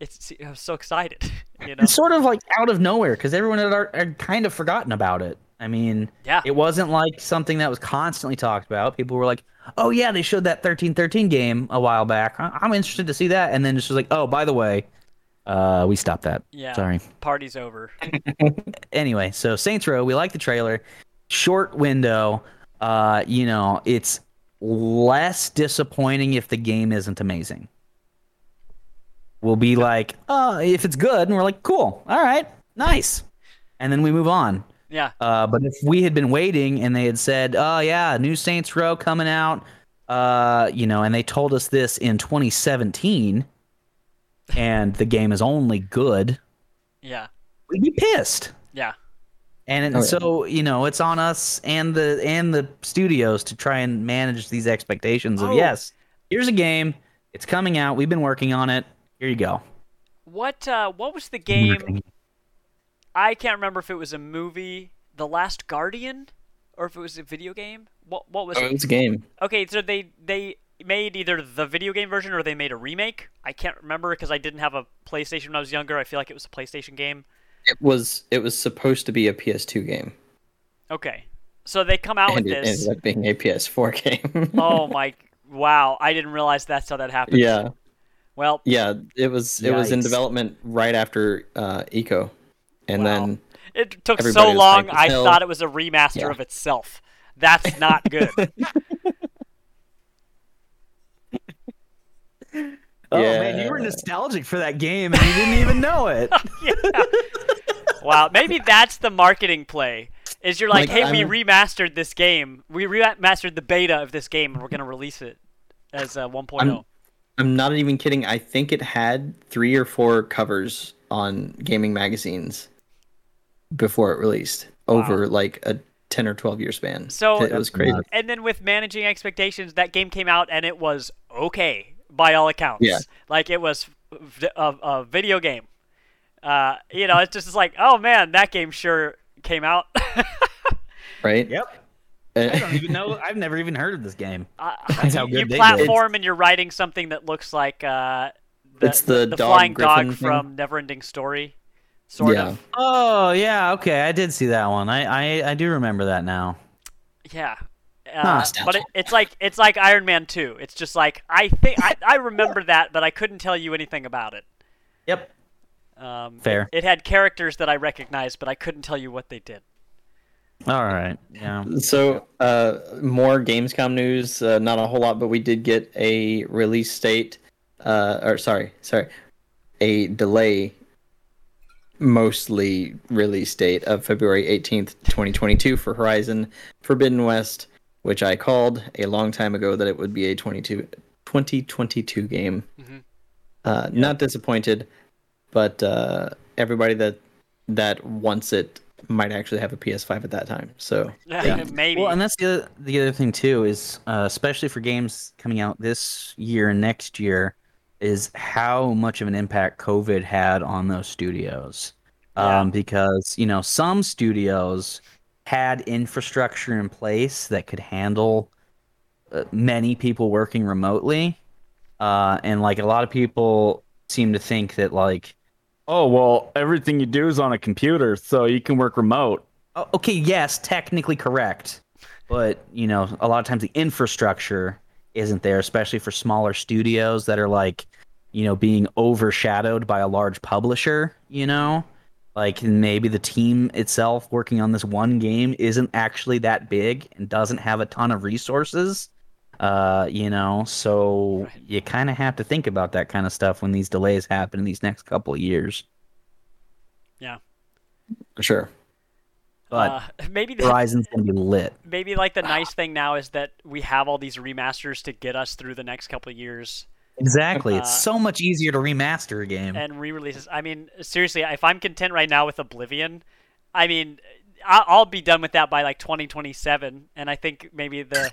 it's I was so excited, you know.
It's sort of like out of nowhere because everyone had, had kind of forgotten about it. I mean,
Yeah.
it wasn't like something that was constantly talked about. People were like, "Oh yeah, they showed that thirteen thirteen game a while back. I'm interested to see that." And then it's just was like, "Oh, by the way, uh, we stopped that.
Yeah.
Sorry."
Party's over.
anyway, so Saints Row, we like the trailer. Short window. Uh, you know, it's less disappointing if the game isn't amazing. We'll be like, oh, if it's good, and we're like, cool, all right, nice, and then we move on.
Yeah.
Uh, but if we had been waiting and they had said, "Oh yeah, new Saints Row coming out," uh, you know, and they told us this in 2017, and the game is only good,
Yeah.
we'd be pissed.
Yeah.
And
Oh, yeah.
so you know, it's on us and the and the studios to try and manage these expectations of
Oh.
yes, here's a game, it's coming out, we've been working on it. Here you go.
What uh what was the game I can't remember if it was a movie, The Last Guardian, or if it was a video game. What what was
Oh,
it?
it's a game.
Okay, so they they made either the video game version or they made a remake. I can't remember because I didn't have a PlayStation when I was younger. I feel like it was a PlayStation game.
It was it was supposed to be a PS2 game,
Okay, so they come out
and
with
it
this.
ended up being a PS4 game.
oh my! Wow, I didn't realize that's how that happened.
yeah,
Well,
yeah. It was it was in development right after uh, Ico, and
Wow.
then
it took so long.
hyped
I
hell.
thought it was a remaster
Yeah.
of itself. That's not good.
Oh man, you were nostalgic for that game and you didn't even know it.
yeah. Wow, maybe that's the marketing play. Is you're like,
Like,
hey, we
I'm-
remastered this game. We remastered the beta of this game, and we're gonna release it as uh, 1.0.
I'm- I'm not even kidding. I think it had three or four covers on gaming magazines before it released over like a 10 or 12 year span.
So-
it was crazy.
And then with managing expectations, that game came out and it was okay by all accounts.
Yeah.
Like it was a video game. Uh, you know, it's just like, oh man, that game sure came out.
Right?
yep.
Uh,
I don't even know. I've never even heard of this game.
Uh,
That's how
you
good they did.
platform and you're writing something that looks like uh, the,
It's the
the
dog
flying
griffin
dog
thing.
from Neverending Story, sort
yeah.
of.
Oh yeah, okay, I did see that one. I I, I do remember that now.
Yeah.
Huh.
Uh, but it, it's like it's like Iron Man 2. It's just like I think I, I remember that, but I couldn't tell you anything about it.
Yep.
Um,
Fair.
It, it had characters that I recognized, but I couldn't tell you what they did.
All right. Yeah.
So, uh, more Gamescom news. Uh, not a whole lot, but we did get a release date. Uh, or sorry, sorry, a delay. Mostly release date of February eighteenth, twenty twenty two for Horizon Forbidden West, which I called a long time ago that it would be a 22, 2022 game.
Mhm.
Uh, Not disappointed, but uh, everybody that that wants it might actually have a PS5 at that time. So Yeah.
Maybe.
Well, and that's the other, the other thing too is uh, especially for games coming out this year and next year is how much of an impact COVID had on those studios.
Yeah.
Um, because you know some studios had infrastructure in place that could handle uh, many people working remotely, uh, and like a lot of people seem to think that like oh well everything you do is on a computer so you can work remote Oh, okay yes technically correct but you know a lot of times the infrastructure isn't there especially for smaller studios that are like you know being overshadowed by a large publisher you know like maybe the team itself working on this one game isn't actually that big and doesn't have a ton of resources uh you know so
Right.
you kind of have to think about that kind of stuff when these delays happen in these next couple of years Yeah.
for sure.
but
uh, maybe the,
horizon's gonna be lit
maybe like the nice thing now is that we have all these remasters to get us through the next couple of years
exactly
Uh,
it's so much easier to remaster a game
and re-releases. I mean, seriously, if I'm content right now with Oblivion, I mean, I- I'll be done with that by like 2027, and I think maybe the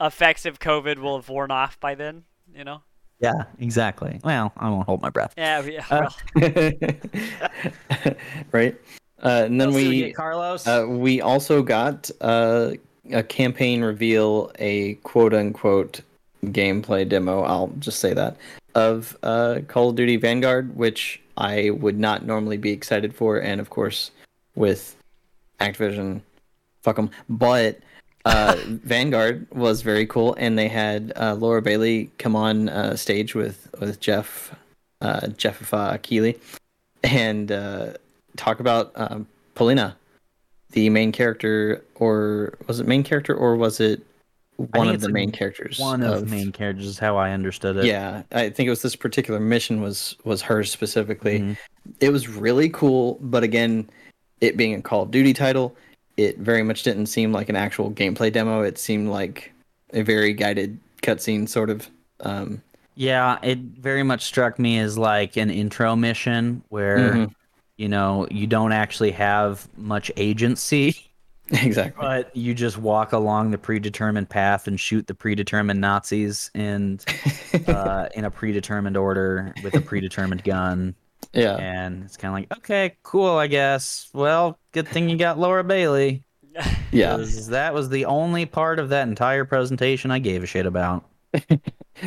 effects of COVID will have worn off by then. You know?
yeah exactly well i won't hold my breath
Yeah. yeah
Uh,
right. Uh, and then
What
we
get, carlos
uh, we also got uh, a campaign reveal, a quote unquote gameplay demo. I'll just say that of uh, Call of Duty Vanguard, which I would not normally be excited for, and of course with Activision, fuck them. But uh, Vanguard was very cool, and they had uh, Laura Bailey come on uh, stage with with Geoff uh, Geoff Keighley and uh, talk about um, Polina, the main character, or was it main character, or was it one of the main characters.
One of the main characters is how I understood it.
Yeah, I think it was this particular mission was was hers specifically.
Mhm.
It was really cool, but again, it being a Call of Duty title, it very much didn't seem like an actual gameplay demo. It seemed like a very guided cutscene sort of. Um,
Yeah, it very much struck me as like an intro mission where
Mhm.
you know you don't actually have much agency,
exactly.
but you just walk along the predetermined path and shoot the predetermined Nazis and uh, in a predetermined order with a predetermined gun.
yeah.
And it's kind of like, okay, cool, I guess. Well, good thing you got Laura Bailey.
Yeah.
That was the only part of that entire presentation I gave a shit about.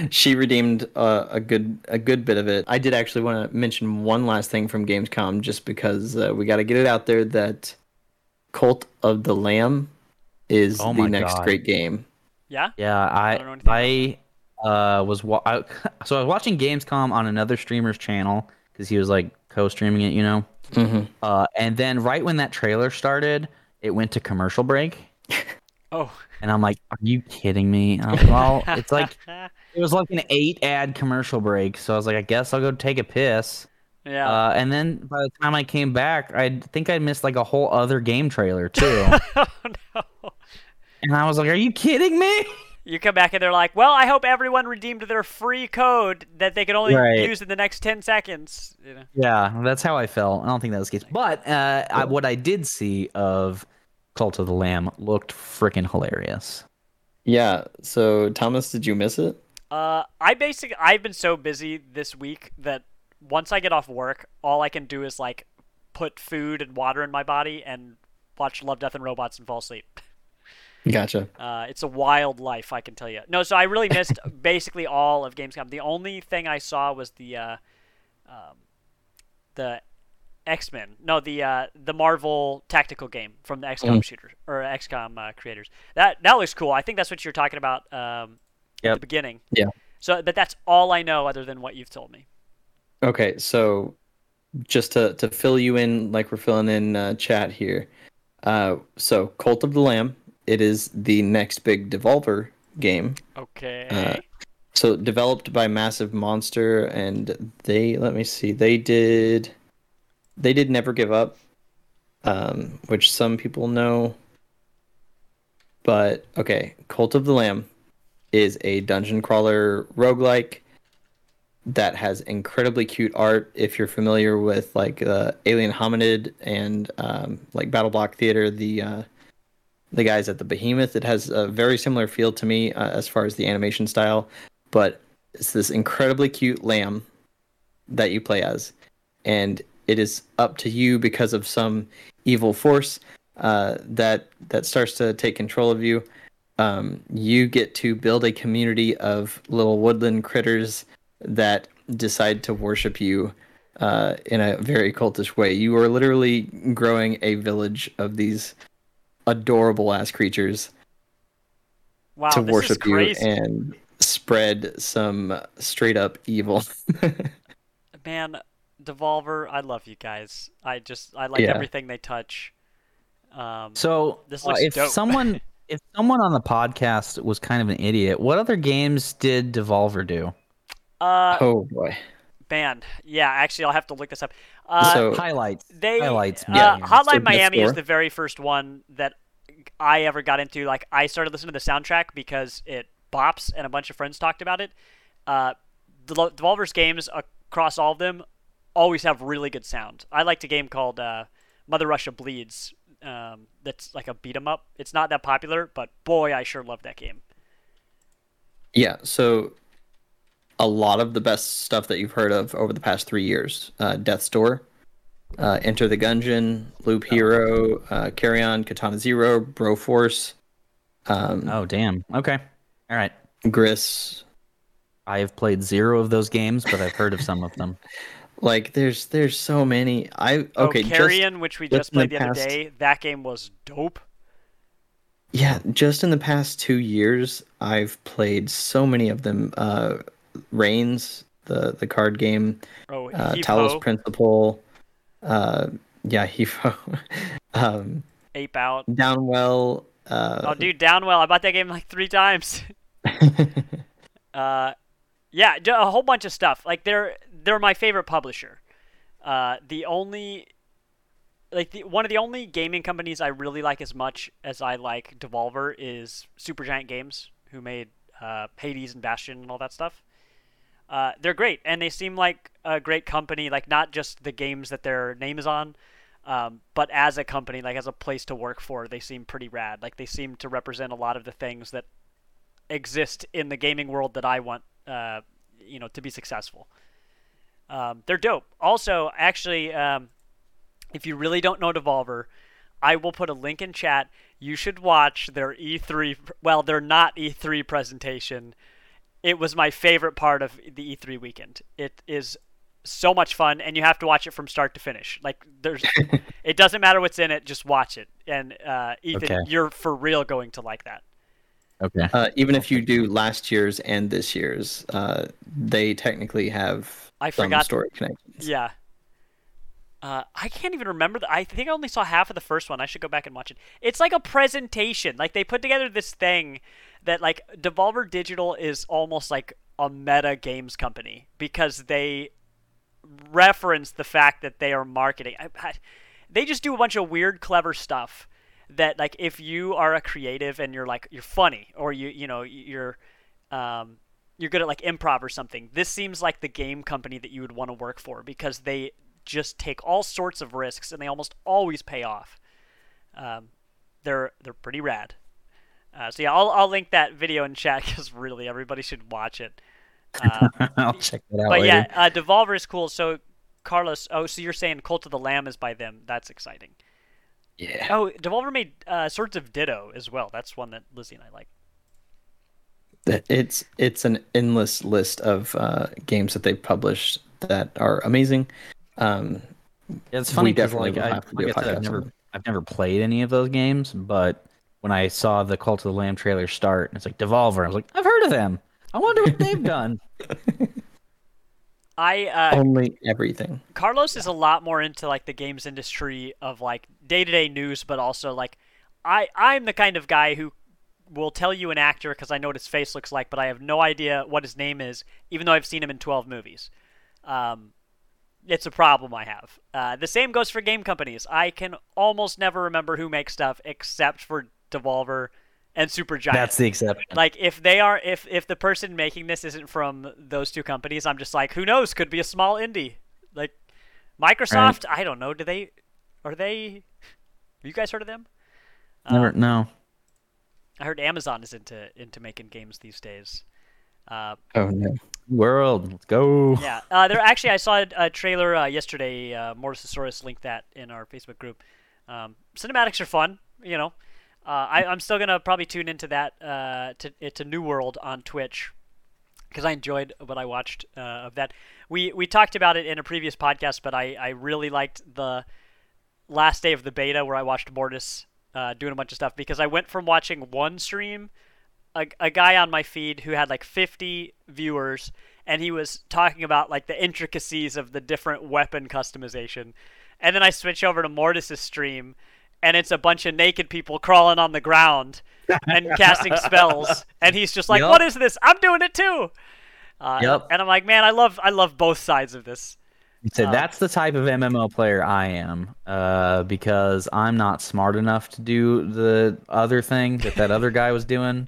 she redeemed uh, a good a good bit of it. I did actually want to mention one last thing from Gamescom, just because uh, we got to get it out there that Cult of the Lamb is
Oh
the next
God.
great game.
Yeah.
Yeah, I
don't know anything
I uh was wa- I, so I was watching Gamescom on another streamer's channel because he was like co-streaming it, you know.
hmm
Uh, and then right when that trailer started, it went to commercial break,
Oh.
and I'm like, "Are you kidding me?" Uh, well, it's like it was like an eight ad commercial break, so I was like, "I guess I'll go take a piss."
Yeah.
Uh, and then by the time I came back, I think I missed like a whole other game trailer too,
oh no.
and I was like, "Are you kidding me?"
You come back and they're like, "Well, I hope everyone redeemed their free code that they can only
Right.
use in the next ten seconds." You know.
Yeah, that's how I felt. I don't think that was the case. But uh, I, what I did see of Cult of the Lamb looked freaking hilarious.
Yeah. So Thomas, did you miss it?
Uh, I basically I've been so busy this week that once I get off work, all I can do is like put food and water in my body and watch Love, Death, and Robots and fall asleep.
Gotcha.
Uh, it's a wild life, I can tell you. No, so I really missed basically all of Gamescom. The only thing I saw was the uh, um, the X Men. No, the uh, the Marvel tactical game from the XCOM shooters or XCOM uh, creators. That that looks cool. I think that's what you're talking about um, at the beginning.
Yeah.
So, but that's all I know other than what you've told me.
Okay. So just to to fill you in, like we're filling in uh, chat here. Uh, so Cult of the Lamb. It is the next big Devolver game.
Okay.
Uh, So developed by Massive Monster, and they let me see, they did, they did Never Give Up, um, which some people know. But okay, Cult of the Lamb is a dungeon crawler roguelike that has incredibly cute art. If you're familiar with like uh, Alien Hominid and um, like BattleBlock Theater, the uh, the guys at the Behemoth, it has a very similar feel to me uh, as far as the animation style but it's this incredibly cute lamb that you play as, and it is up to you because of some evil force uh, that that starts to take control of you. Um, you get to build a community of little woodland critters that decide to worship you uh, in a very cultish way. You are literally growing a village of these adorable ass creatures
wow,
to worship you and spread some straight up evil.
Man, Devolver, I love you guys. I just I like
Yeah.
everything they touch. Um,
So
This
uh,
looks
if
dope.
someone if someone on the podcast was kind of an idiot, what other games did Devolver do?
Uh,
oh boy.
Band. yeah. Actually, I'll have to look this up. Uh,
So-
Highlights.
they
highlights.
uh,
yeah.
Hotline
So
Miami is the very first one that I ever got into. Like, I started listening to the soundtrack because it bops, and a bunch of friends talked about it. Uh, the Devolver's games across all of them always have really good sound. I liked a game called uh, Mother Russia Bleeds. Um, that's like a beat 'em up. It's not that popular, but boy, I sure love that game.
Yeah, so a lot of the best stuff that you've heard of over the past three years uh, Death's Door, uh, Enter the Gungeon, Loop Hero, uh, Carrion, Katana Zero, Broforce, um,
Oh damn. Okay. All right.
Gris.
I have played zero of those games, but I've heard of some of them.
Like, there's there's so many. I okay,
oh,
just
Carrion, which we
just
just
in the
played the, other day, that game was dope.
Yeah, just in the past two years, I've played so many of them. Uh, Reigns, the the card game,
Oh,
uh, Talos Principle, uh, yeah, Heave Ho, um,
Ape Out.
Downwell, Uh,
Oh, dude, Downwell. I bought that game like three times. uh, yeah, a whole bunch of stuff. Like they're they're my favorite publisher. Uh, the only like the, one of the only gaming companies I really like as much as I like Devolver is Supergiant Games, who made uh, Hades and Bastion and all that stuff. Uh, they're great, and they seem like a great company. Like not just the games that their name is on, um, but as a company, like as a place to work for, they seem pretty rad. Like they seem to represent a lot of the things that exist in the gaming world that I want, uh, you know, to be successful. Um, they're dope. Also, actually, um, if you really don't know Devolver, I will put a link in chat. You should watch their E3. Well, they're not E3 presentation. It was my favorite part of the E3 weekend. It is so much fun, and you have to watch it from start to finish. Like there's, it doesn't matter what's in it. Just watch it, and uh, Ethan,
Okay.
you're for real going to like that.
Okay.
uh, even if you do last year's and this year's, uh, they technically have
I
some
forgot
story connections.
Yeah. Uh, I can't even remember. The, I think I only saw half of the first one. I should go back and watch it. It's like a presentation. Like they put together this thing that like Devolver Digital is almost like a meta games company because they reference the fact that they are marketing. I, I, they just do a bunch of weird, clever stuff that like if you are a creative and you're like you're funny or you you know you're um, you're good at like improv or something. This seems like the game company that you would want to work for because they just take all sorts of risks and they almost always pay off. Um, they're they're pretty rad. Uh, so yeah, I'll I'll link that video in chat because really everybody should watch it. Uh,
I'll check that out
but
later.
yeah, uh, Devolver is cool. So Carlos, oh, so you're saying Cult of the Lamb is by them? That's exciting.
Yeah.
Oh, Devolver made uh, Swords of Ditto as well. That's one that Lizzie and I like.
It's it's an endless list of uh, games that they've published that are amazing. Um,
It's funny because
definitely
like, I,
have to do
like
a
I said, I've never. I've never played any of those games, but when I saw the Cult of the Lamb trailer start, and it's like Devolver, I was like, I've heard of them. I wonder what they've done.
I uh,
only everything.
Carlos is a lot more into like the games industry of like day to day news, but also like I I'm the kind of guy who will tell you an actor because I know what his face looks like, but I have no idea what his name is, even though I've seen him in 12 movies. Um, it's a problem I have. Uh, the same goes for game companies. I can almost never remember who makes stuff except for Devolver and Supergiant.
That's the exception.
like if they are if if the person making this isn't from those two companies i'm just like who knows could be a small indie like microsoft i don't know do they are they have you guys heard of them
Never,
Uh,
no.
i heard amazon is into into making games these days uh,
Oh no.
World, let's go.
yeah uh, there actually i saw a, a trailer uh, yesterday uh, mortisosaurus linked that in our facebook group um, cinematics are fun you know uh, I, i'm still gonna probably tune into that uh, to, to new world on twitch because I enjoyed what I watched uh, of that. We we talked about it in a previous podcast, but I, I really liked the last day of the beta where I watched Mortis uh, doing a bunch of stuff because I went from watching one stream, a, a guy on my feed who had like 50 viewers, and he was talking about like the intricacies of the different weapon customization, and then I switch over to Mortis's stream. And it's a bunch of naked people crawling on the ground and casting spells, and he's just like,
Yup.
"What is this? I'm doing it too." Uh,
Yup.
And I'm like, man, I love I love both sides of this.
You said
Uh,
that's the type of MMO player I am, uh, because I'm not smart enough to do the other thing that that other guy was doing.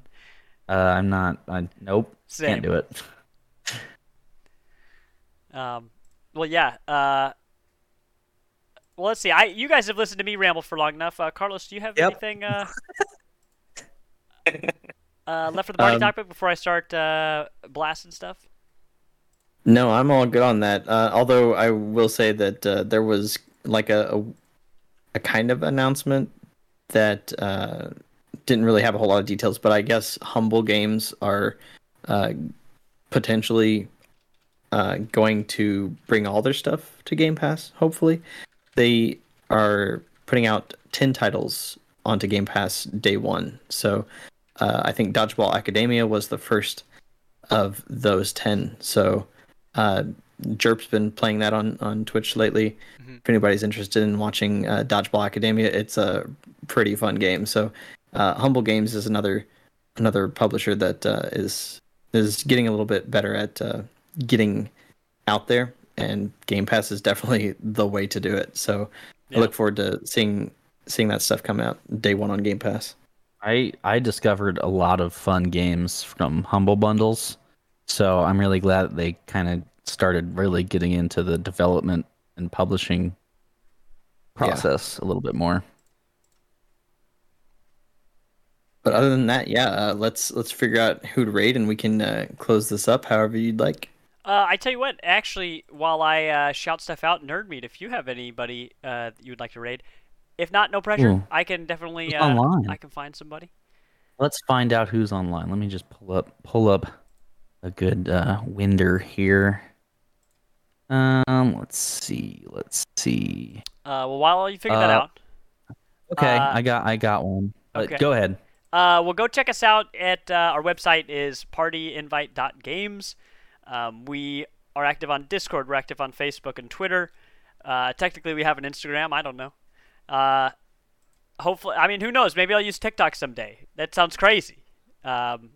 Uh, I'm not. I nope.
Same.
Can't do it.
Um, well, yeah. Uh, well, let's see. I you guys have listened to me ramble for long enough. Uh, Carlos, do you have
Yep.
anything uh, uh, left for the party
Um,
topic before I start uh, blasting stuff?
No, I'm all good on that. Uh, although I will say that uh, there was like a, a a kind of announcement that uh, didn't really have a whole lot of details, but I guess Humble Games are uh, potentially uh, going to bring all their stuff to Game Pass. Hopefully, they are putting out ten titles onto Game Pass day one. So uh, I think Dodgeball Academia was the first of those 10 so uh jerp's been playing that on on twitch lately
Mhm.
if anybody's interested in watching uh, dodgeball academia it's a pretty fun game so Uh, Humble Games is another another publisher that uh, is is getting a little bit better at uh, getting out there, and Game Pass is definitely the way to do it. So
Yeah.
I look forward to seeing seeing that stuff come out day one on Game Pass.
I I discovered a lot of fun games from Humble Bundles, so I'm really glad that they kind of started really getting into the development and publishing process a little bit more.
But other than that, yeah, uh, let's let's figure out who to raid, and we can uh, close this up however you'd like.
Uh, I tell you what, actually, while I uh, shout stuff out, Nerdmeat, if you have anybody uh, that you would like to raid, if not, no pressure.
Ooh.
I can definitely. Uh,
online?
I can find somebody.
Let's find out who's online. Let me just pull up pull up a good uh, winder here. Um, let's see. Let's see.
Uh, well, while you figure that
Uh,
out,
Okay,
Uh,
I got I got one. But
okay.
go ahead.
Uh, well, go check us out at uh, our website is partyinvite.games. Um, we are active on Discord. We're active on Facebook and Twitter. Uh, technically, we have an Instagram. I don't know. Uh, hopefully, I mean, who knows? Maybe I'll use TikTok someday. That sounds crazy. Um,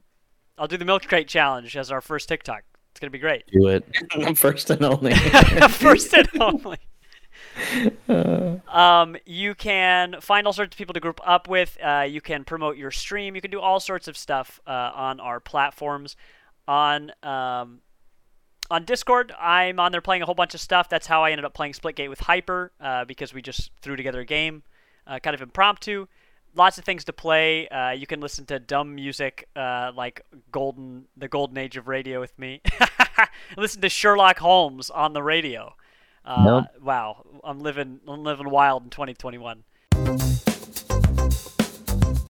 I'll do the milk crate challenge as our first TikTok. It's gonna be great.
Do it.
I'm First and only.
first and only. Um, you can find all sorts of people to group up with. Uh, you can promote your stream. You can do all sorts of stuff uh, on our platforms. On um, on Discord, I'm on there playing a whole bunch of stuff. That's how I ended up playing Splitgate with Hyper uh, because we just threw together a game, uh, kind of impromptu. Lots of things to play. Uh, you can listen to dumb music uh, like Golden, the Golden Age of Radio with me. listen to Sherlock Holmes on the radio. Uh,
Nope.
Wow, I'm living, I'm living wild in 2021.